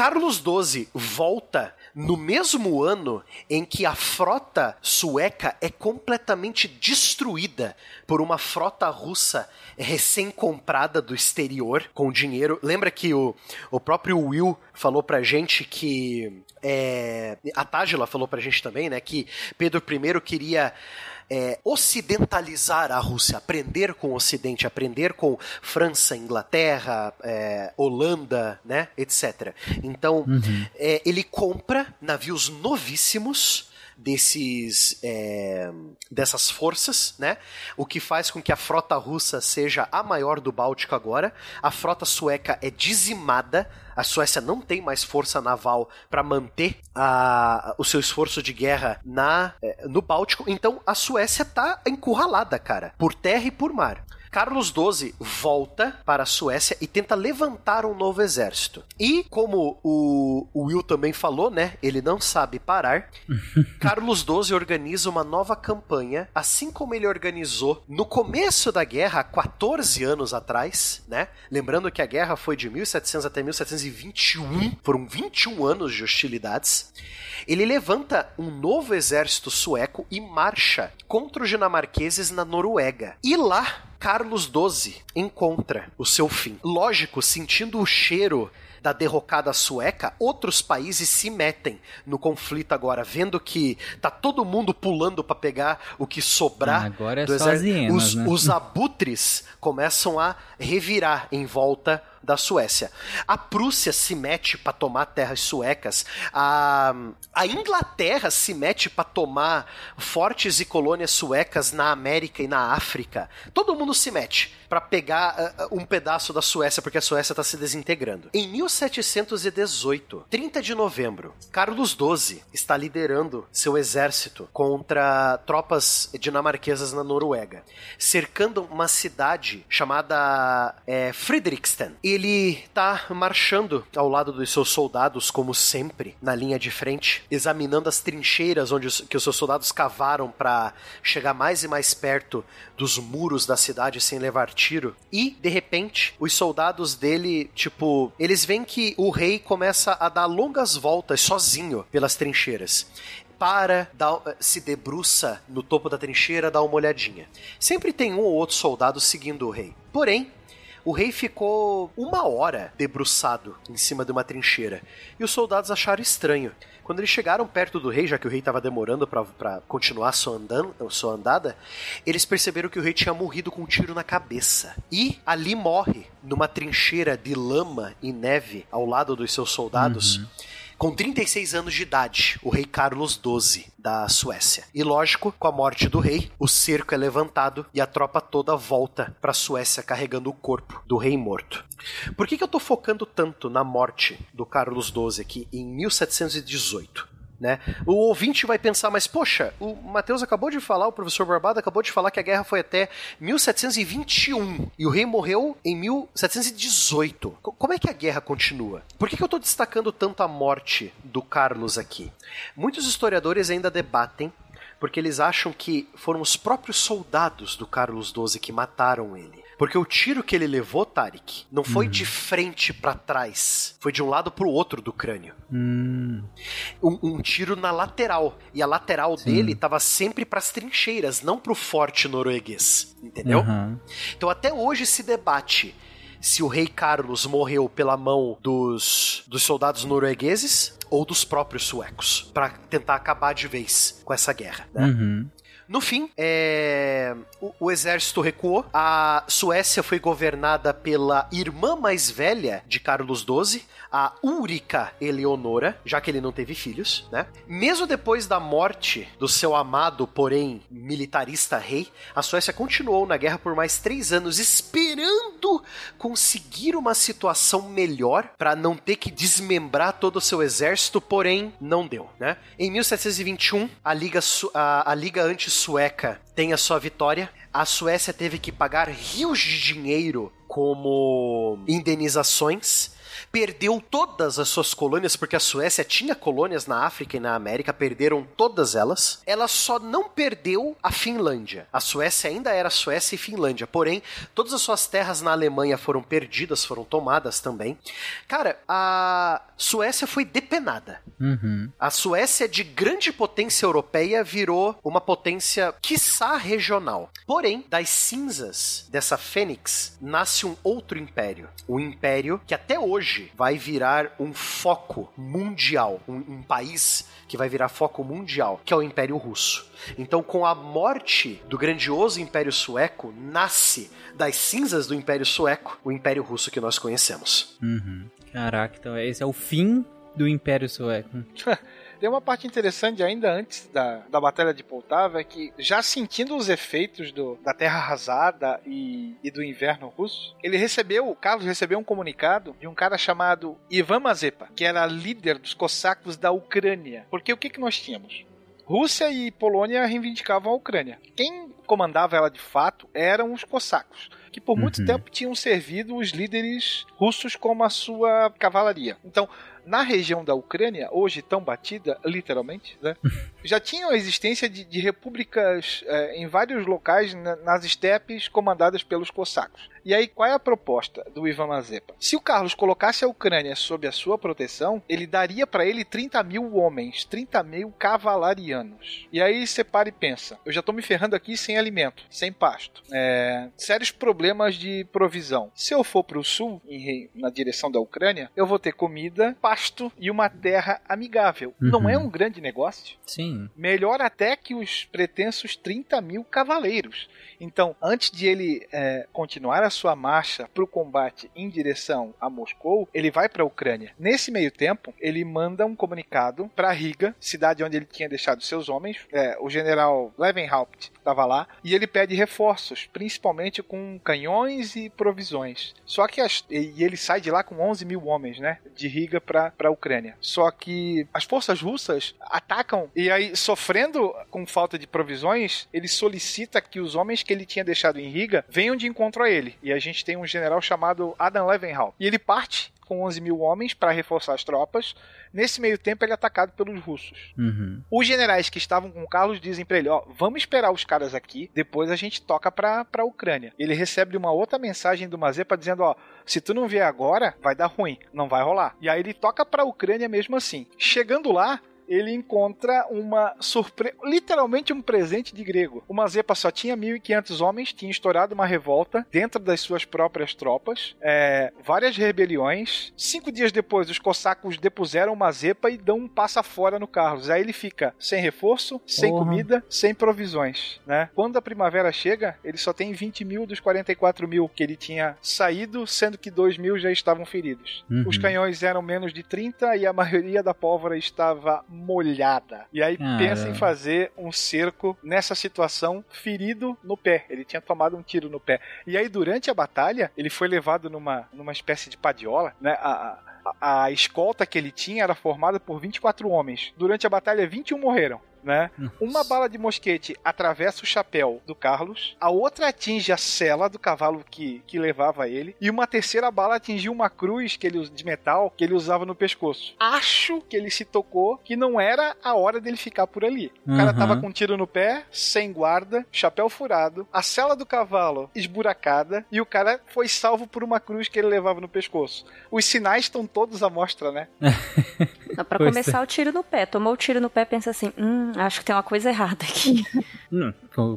Carlos XII volta no mesmo ano em que a frota sueca é completamente destruída por uma frota russa recém-comprada do exterior com dinheiro. Lembra que o, o próprio Will falou pra gente que. É, a Tágila falou pra gente também, né? Que Pedro I queria é, ocidentalizar a Rússia, aprender com o Ocidente, aprender com França, Inglaterra, é, Holanda, né, etc. Então, é, ele compra navios novíssimos desses é, dessas forças, né? O que faz com que a frota russa seja a maior do Báltico agora. A frota sueca é dizimada. A Suécia não tem mais força naval para manter a, o seu esforço de guerra na é, no Báltico. Então a Suécia tá encurralada, cara, por terra e por mar. Carlos XII volta para a Suécia e tenta levantar um novo exército. E como o, o Will também falou, né? Ele não sabe parar. Carlos XII organiza uma nova campanha, assim como ele organizou no começo da guerra, há 14 anos atrás, né? Lembrando que a guerra foi de 1700 até 1721, foram 21 anos de hostilidades. Ele levanta um novo exército sueco e marcha contra os dinamarqueses na Noruega. E lá, Carlos XII encontra o seu fim. Lógico, sentindo o cheiro da derrocada sueca, outros países se metem no conflito agora, vendo que tá todo mundo pulando para pegar o que sobrar Ah, agora é só as hienas, os, né? os abutres começam a revirar em volta da Suécia. A Prússia se mete para tomar terras suecas. A, a Inglaterra se mete para tomar fortes e colônias suecas na América e na África. Todo mundo se mete para pegar ah, um pedaço da Suécia porque a Suécia está se desintegrando. Em 1718, 30 de novembro, Carlos XII está liderando seu exército contra tropas dinamarquesas na Noruega, cercando uma cidade chamada é. Ele tá marchando ao lado dos seus soldados, como sempre, na linha de frente, examinando as trincheiras onde os, que os seus soldados cavaram para chegar mais e mais perto dos muros da cidade sem levar tiro. E, de repente, os soldados dele, tipo, eles veem que o rei começa a dar longas voltas sozinho pelas trincheiras para, dá- se debruça no topo da trincheira, dá uma olhadinha. Sempre tem um ou outro soldado seguindo o rei. Porém, o rei ficou uma hora debruçado em cima de uma trincheira. E os soldados acharam estranho. Quando eles chegaram perto do rei, já que o rei estava demorando para continuar sua, andan sua andada, eles perceberam que o rei tinha morrido com um tiro na cabeça. E ali morre, numa trincheira de lama e neve ao lado dos seus soldados. Com 36 anos de idade, o rei Carlos XII da Suécia. E lógico, com a morte do rei, o cerco é levantado e a tropa toda volta para a Suécia carregando o corpo do rei morto. Por que, que eu tô focando tanto na morte do Carlos XII aqui em 1718? Né? O ouvinte vai pensar, mas poxa, o Matheus acabou de falar, o professor Barbado acabou de falar que a guerra foi até 1721 e o rei morreu em 1718. Co- Como é que a guerra continua? Por que, que eu estou destacando tanto a morte do Carlos aqui? Muitos historiadores ainda debatem porque eles acham que foram os próprios soldados do Carlos XII que mataram ele. Porque o tiro que ele levou, Tarek, não foi de frente para trás, foi de um lado pro outro do crânio. Hum, Um, um tiro na lateral. E a lateral dele tava sempre pras trincheiras, não pro forte norueguês. Entendeu? aham. Então até hoje se debate se o rei Carlos morreu pela mão dos, dos soldados noruegueses ou dos próprios suecos, para tentar acabar de vez com essa guerra. Né? Uhum. No fim, é, o, o exército recuou. A Suécia foi governada pela irmã mais velha de Carlos XII, a Úrica Eleonora, já que ele não teve filhos, né? Mesmo depois da morte do seu amado, porém militarista rei, a Suécia continuou na guerra por mais três anos, esperando conseguir uma situação melhor para não ter que desmembrar todo o seu exército, porém não deu, né? Em 1721, a Liga, a, a Liga Anti-Sueca tem a sua vitória. A Suécia teve que pagar rios de dinheiro como indenizações. Perdeu todas as suas colônias, porque a Suécia tinha colônias na África e na América, perderam todas elas. Ela só não perdeu a Finlândia. A Suécia ainda era Suécia e Finlândia, porém, todas as suas terras na Alemanha foram perdidas, foram tomadas também. Cara, a Suécia foi depenada. Uhum. A Suécia, de grande potência europeia, virou uma potência, quiçá, regional. Porém, das cinzas dessa fênix, nasce um outro império. Um império que até hoje vai virar um foco mundial. Um, um país que vai virar foco mundial, que é o Império Russo. Então, com a morte do grandioso Império Sueco, nasce das cinzas do Império Sueco o Império Russo que nós conhecemos. Uhum. Caraca, então esse é o fim do Império Sueco. Tem uma parte interessante ainda antes da, da Batalha de Poltava, é que já sentindo os efeitos do, da terra arrasada e, e do inverno russo, ele recebeu, o Carlos recebeu um comunicado de um cara chamado Ivan Mazepa, que era líder dos cossacos da Ucrânia. Porque o que, que nós tínhamos? Rússia e Polônia reivindicavam a Ucrânia. Quem comandava ela de fato eram os cossacos, que por muito Uhum. tempo tinham servido os líderes russos como a sua cavalaria. Então, na região da Ucrânia, hoje tão batida, literalmente, né? já tinha a existência de, de repúblicas eh, em vários locais na- nas estepes comandadas pelos cossacos. E aí, qual é a proposta do Ivan Mazepa? Se o Carlos colocasse a Ucrânia sob a sua proteção, ele daria para ele 30 mil homens, 30 mil cavalarianos. E aí você para e pensa: eu já tô me ferrando aqui sem alimento, sem pasto. É, sérios problemas de provisão. Se eu for pro sul, em na direção da Ucrânia, eu vou ter comida, pasto e uma terra amigável. Não Uhum. é um grande negócio? Sim. melhor até que os pretensos 30 mil cavaleiros. Então, antes de ele é, continuar a sua marcha para o combate em direção a Moscou, ele vai para a Ucrânia. Nesse meio tempo, ele manda um comunicado para Riga, cidade onde ele tinha deixado seus homens. É, o general Levenhaupt estava lá e ele pede reforços, principalmente com canhões e provisões. Só que as, e ele sai de lá com 11 mil homens, né, de Riga para a Ucrânia. Só que as forças russas atacam e aí sofrendo com falta de provisões, ele solicita que os homens que ele tinha deixado em Riga venham de encontro a ele. E a gente tem um general chamado Adam Levenhaupt. E ele parte com 11 mil homens para reforçar as tropas. Nesse meio tempo, ele é atacado pelos russos. Uhum. Os generais que estavam com o Carlos dizem pra ele: Ó, vamos esperar os caras aqui, depois a gente toca pra, pra Ucrânia. Ele recebe uma outra mensagem do Mazepa dizendo: Ó, se tu não vier agora, vai dar ruim, não vai rolar. E aí ele toca pra Ucrânia mesmo assim. Chegando lá, ele encontra uma surpresa, literalmente um presente de grego. O Mazepa só tinha 1.500 homens, tinha estourado uma revolta dentro das suas próprias tropas, é, várias rebeliões. Cinco dias depois, os cossacos depuseram o Mazepa e dão um passa fora no Carlos. Aí ele fica sem reforço, sem Porra. comida, sem provisões, né? Quando a primavera chega, ele só tem 20 mil dos 44 mil que ele tinha saído, sendo que 2 mil já estavam feridos. Uhum. Os canhões eram menos de 30 e a maioria da pólvora estava molhada. E aí Caramba. pensa em fazer um cerco nessa situação ferido no pé. Ele tinha tomado um tiro no pé. E aí durante a batalha, ele foi levado numa, numa espécie de padiola, né? A, a- a escolta que ele tinha era formada por 24 homens. Durante a batalha, 21 morreram. Né? Uma bala de mosquete atravessa o chapéu do Carlos, a outra atinge a sela do cavalo que, que levava ele, e uma terceira bala atingiu uma cruz que ele, de metal que ele usava no pescoço. Acho que ele se tocou que não era a hora dele ficar por ali. O cara Uhum. tava com um tiro no pé, sem guarda, chapéu furado, a sela do cavalo esburacada, e o cara foi salvo por uma cruz que ele levava no pescoço. Os sinais estão todos à mostra, né? Não, pra começar, o tiro no pé. Tomou o tiro no pé pensa assim: hum, acho que tem uma coisa errada aqui. Hum,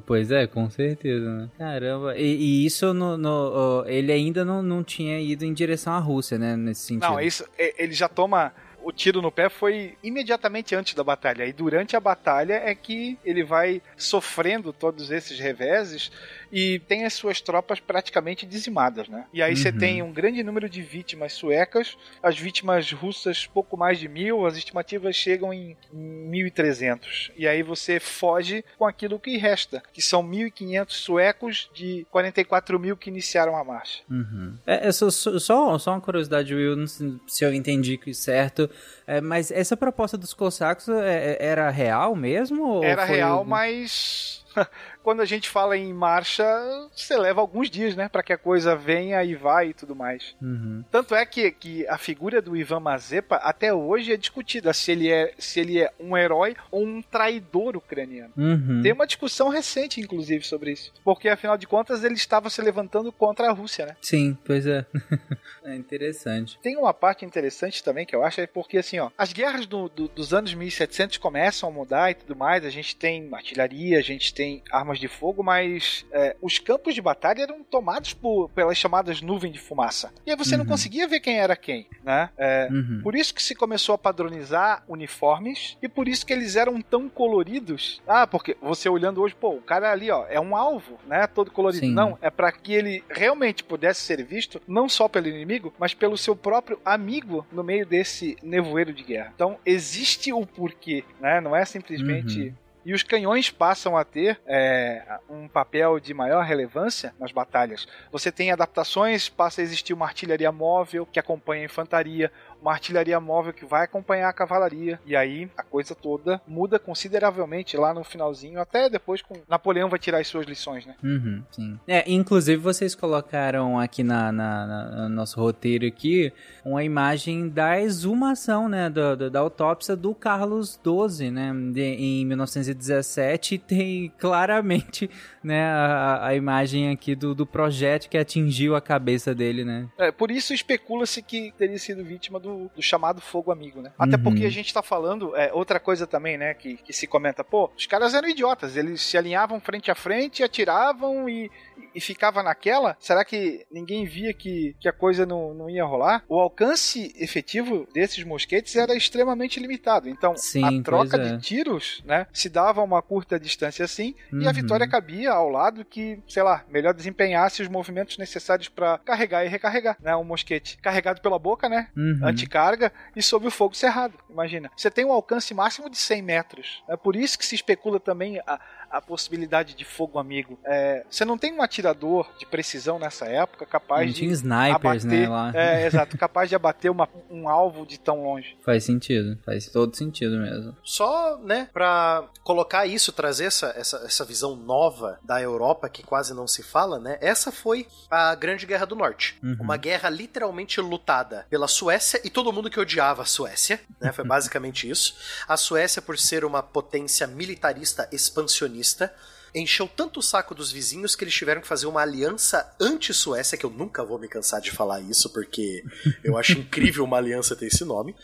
pois é, com certeza, né? Caramba. E, e isso no, no- ele ainda não, não tinha ido em direção à Rússia, né? Nesse sentido. Não, isso, ele já toma. O tiro no pé foi imediatamente antes da batalha. E durante a batalha é que ele vai sofrendo todos esses reveses e tem as suas tropas praticamente dizimadas, né? E aí você Uhum. tem um grande número de vítimas suecas, as vítimas russas pouco mais de mil, as estimativas chegam em 1.300. E aí você foge com aquilo que resta, que são 1.500 suecos de 44 mil que iniciaram a marcha. Uhum. É, é só, só, só uma curiosidade, Will, não sei se eu entendi que certo, é, mas essa proposta dos cossacos é, é- era real mesmo? ou Era real, mas quando a gente fala em marcha, você leva alguns dias, né, Pra que a coisa venha e vá e tudo mais. Uhum. Tanto é que, que a figura do Ivan Mazepa até hoje é discutida se ele é se ele é um herói ou um traidor ucraniano. Uhum. Tem uma discussão recente, inclusive, sobre isso. Porque, afinal de contas, ele estava se levantando contra a Rússia, né? Sim, pois é. é interessante. Tem uma parte interessante também que eu acho, é porque assim, ó, as guerras do- do- dos anos 1700 começam a mudar e tudo mais, a gente tem artilharia, a gente tem armas de fogo, mas é, os campos de batalha eram tomados por, pelas chamadas nuvens de fumaça. E aí você não Uhum. conseguia ver quem era quem, né? É, Uhum. por isso que se começou a padronizar uniformes e por isso que eles eram tão coloridos. Ah, porque você olhando hoje, pô, o cara ali, ó, é um alvo, né? Todo colorido. Sim. Não, é para que ele realmente pudesse ser visto não só pelo inimigo, mas pelo seu próprio amigo no meio desse nevoeiro de guerra. Então existe o porquê, né? Não é simplesmente Uhum. E os canhões passam a ter é, um papel de maior relevância nas batalhas. Você tem adaptações, passa a existir uma artilharia móvel que acompanha a infantaria, uma artilharia móvel que vai acompanhar a cavalaria. E aí a coisa toda muda consideravelmente lá no finalzinho, até depois com Napoleão vai tirar as suas lições, né? Uhum, sim. É, inclusive vocês colocaram aqui na, na- na- no nosso roteiro aqui uma imagem da exumação, né, da, da, da autópsia do Carlos XII, né, de- em 1917 e tem claramente, né, a, a imagem aqui do, do projétil que atingiu a cabeça dele, né. É, por isso especula-se que teria sido vítima do, do chamado fogo amigo, né? Até Uhum. porque a gente tá falando, é, outra coisa também, né, que, que se comenta, pô, os caras eram idiotas, eles se alinhavam frente a frente, atiravam e, e ficava naquela. Será que ninguém via que, que a coisa não, não ia rolar? O alcance efetivo desses mosquetes era extremamente limitado. Então, Sim, a troca é. de tiros, né, se dava a uma curta distância assim, e a Uhum. vitória cabia ao lado que, sei lá, melhor desempenhasse os movimentos necessários para carregar e recarregar, né, um mosquete carregado pela boca, né, Uhum. anticarga e sob o fogo cerrado. Imagina, você tem um alcance máximo de 100 metros. É por isso que se especula também a, a possibilidade de fogo amigo. É, você não tem um atirador de precisão nessa época capaz Não de tinha snipers, abater, né, lá. é, exato, capaz de abater uma- um alvo de tão longe. Faz sentido, faz todo sentido mesmo. Só, né, pra colocar isso, trazer essa, essa, essa visão nova da Europa que quase não se fala, né? Essa foi a Grande Guerra do Norte. Uhum. Uma guerra literalmente lutada pela Suécia e todo mundo que odiava a Suécia, né? Foi basicamente isso. A Suécia, por ser uma potência militarista expansionista, encheu tanto o saco dos vizinhos que eles tiveram que fazer uma aliança anti-Suécia, que eu nunca vou me cansar de falar isso, porque eu acho incrível uma aliança ter esse nome.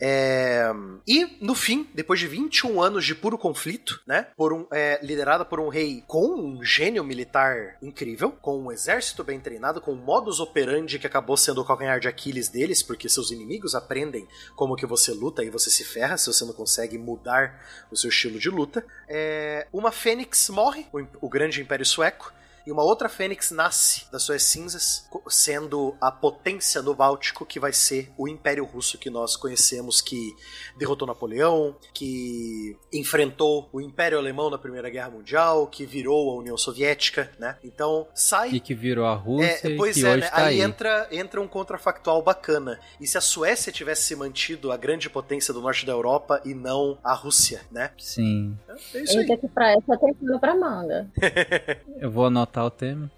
É... E, no fim, depois de 21 anos de puro conflito, né? Por um, é, liderada por um rei com um gênio militar incrível, com um exército bem treinado, com um modus operandi que acabou sendo o calcanhar de Aquiles deles, porque seus inimigos aprendem como que você luta e você se ferra se você não consegue mudar o seu estilo de luta. É... Uma fênix morre, o, o grande império sueco, e uma outra Fênix nasce das suas cinzas, sendo a potência no Báltico que vai ser o Império Russo que nós conhecemos, que derrotou Napoleão, que enfrentou o Império Alemão na Primeira Guerra Mundial, que virou a União Soviética, né? Então sai. E que virou a Rússia. É, pois e que é, hoje né? tá aí, aí Entra, entra um contrafactual bacana. E se a Suécia tivesse se mantido a grande potência do norte da Europa e não a Rússia, né? Sim. É isso aí. Eita, que pra essa tem pano pra manga. Eu vou anotar o tema.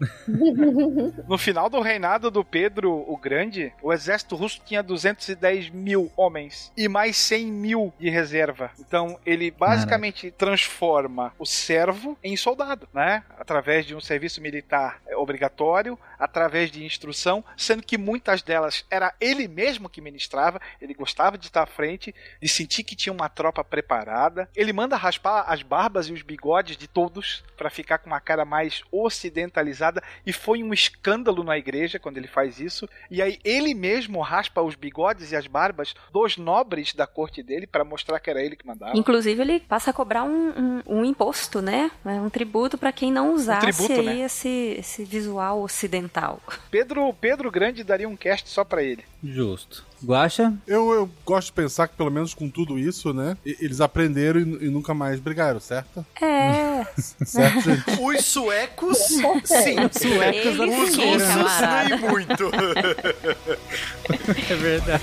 No final do reinado do Pedro o Grande, o exército russo tinha 210 mil homens e mais 100 mil de reserva. Então ele basicamente transforma o servo em soldado, né? Através de um serviço militar obrigatório, através de instrução, sendo que muitas delas era ele mesmo que ministrava. Ele gostava de estar à frente, de sentir que tinha uma tropa preparada. Ele manda raspar as barbas e os bigodes de todos para ficar com uma cara mais ocidentalizada e foi um escândalo na igreja quando ele faz isso. E aí ele mesmo raspa os bigodes e as barbas dos nobres da corte dele para mostrar que era ele que mandava. Inclusive, ele passa a cobrar um, um, um imposto, né? Um tributo para quem não usasse tributo, aí né? esse, esse visual ocidental. Pedro, Pedro Grande daria um cast só para ele. Justo. Guaxa? Eu, eu gosto de pensar que, pelo menos com tudo isso, né? Eles aprenderam e, e nunca mais brigaram, certo? É. Certo, gente? Os suecos, sim. Suecos Os russos, nem muito. É verdade.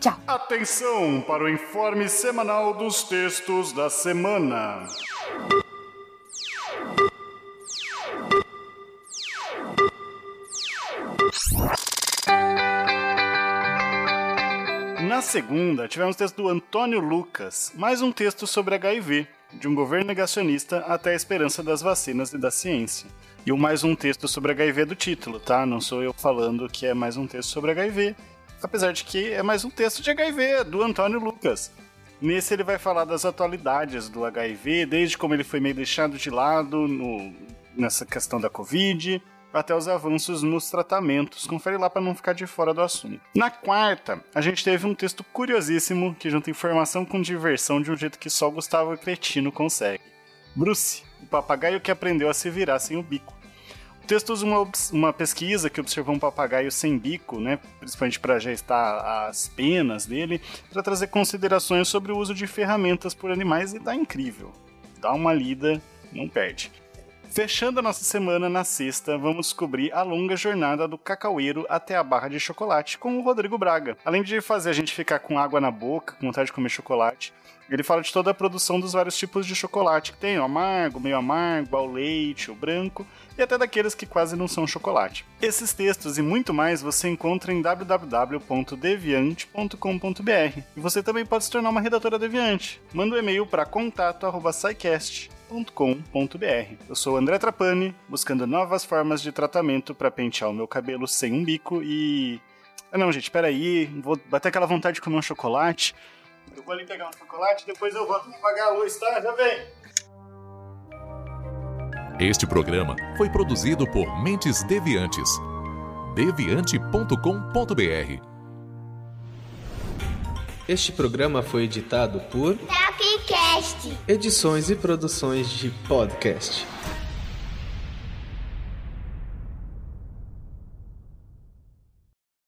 Tchau. Atenção para o informe semanal dos textos da semana. Na segunda, tivemos texto do Antônio Lucas, mais um texto sobre HIV, de um governo negacionista até a esperança das vacinas e da ciência. E o mais um texto sobre HIV do título, tá? Não sou eu falando que é mais um texto sobre HIV, apesar de que é mais um texto de HIV, do Antônio Lucas. Nesse ele vai falar das atualidades do HIV, desde como ele foi meio deixado de lado no- nessa questão da Covid, até os avanços nos tratamentos. Confere lá para não ficar de fora do assunto. Na quarta, a gente teve um texto curiosíssimo que junta informação com diversão de um jeito que só Gustavo Cretino consegue. Bruce, o papagaio que aprendeu a se virar sem o bico. Texto usa uma, uma pesquisa que observou um papagaio sem bico, né, principalmente para gestar as penas dele, para trazer considerações sobre o uso de ferramentas por animais e tá incrível. Dá uma lida, não perde. Fechando a nossa semana na sexta, vamos descobrir a longa jornada do cacaueiro até a barra de chocolate com o Rodrigo Braga. Além de fazer a gente ficar com água na boca, com vontade de comer chocolate, ele fala de toda a produção dos vários tipos de chocolate que tem, o amargo, meio amargo, ao leite, o branco e até daqueles que quase não são chocolate. Esses textos e muito mais você encontra em www.deviante.com.br. E você também pode se tornar uma redatora deviante. Manda um e-mail para contato@scicast.com.br. Eu sou André Trapani, buscando novas formas de tratamento para pentear o meu cabelo sem um bico e Ah, não, gente, peraí, vou bater aquela vontade de comer um chocolate. Eu vou ali pegar um chocolate, depois eu volto pra apagar a luz, tá? Já vem. Este programa foi produzido por Mentes Deviantes. deviante.com.br Este programa foi editado por Tapcast. Edições e Produções de Podcast.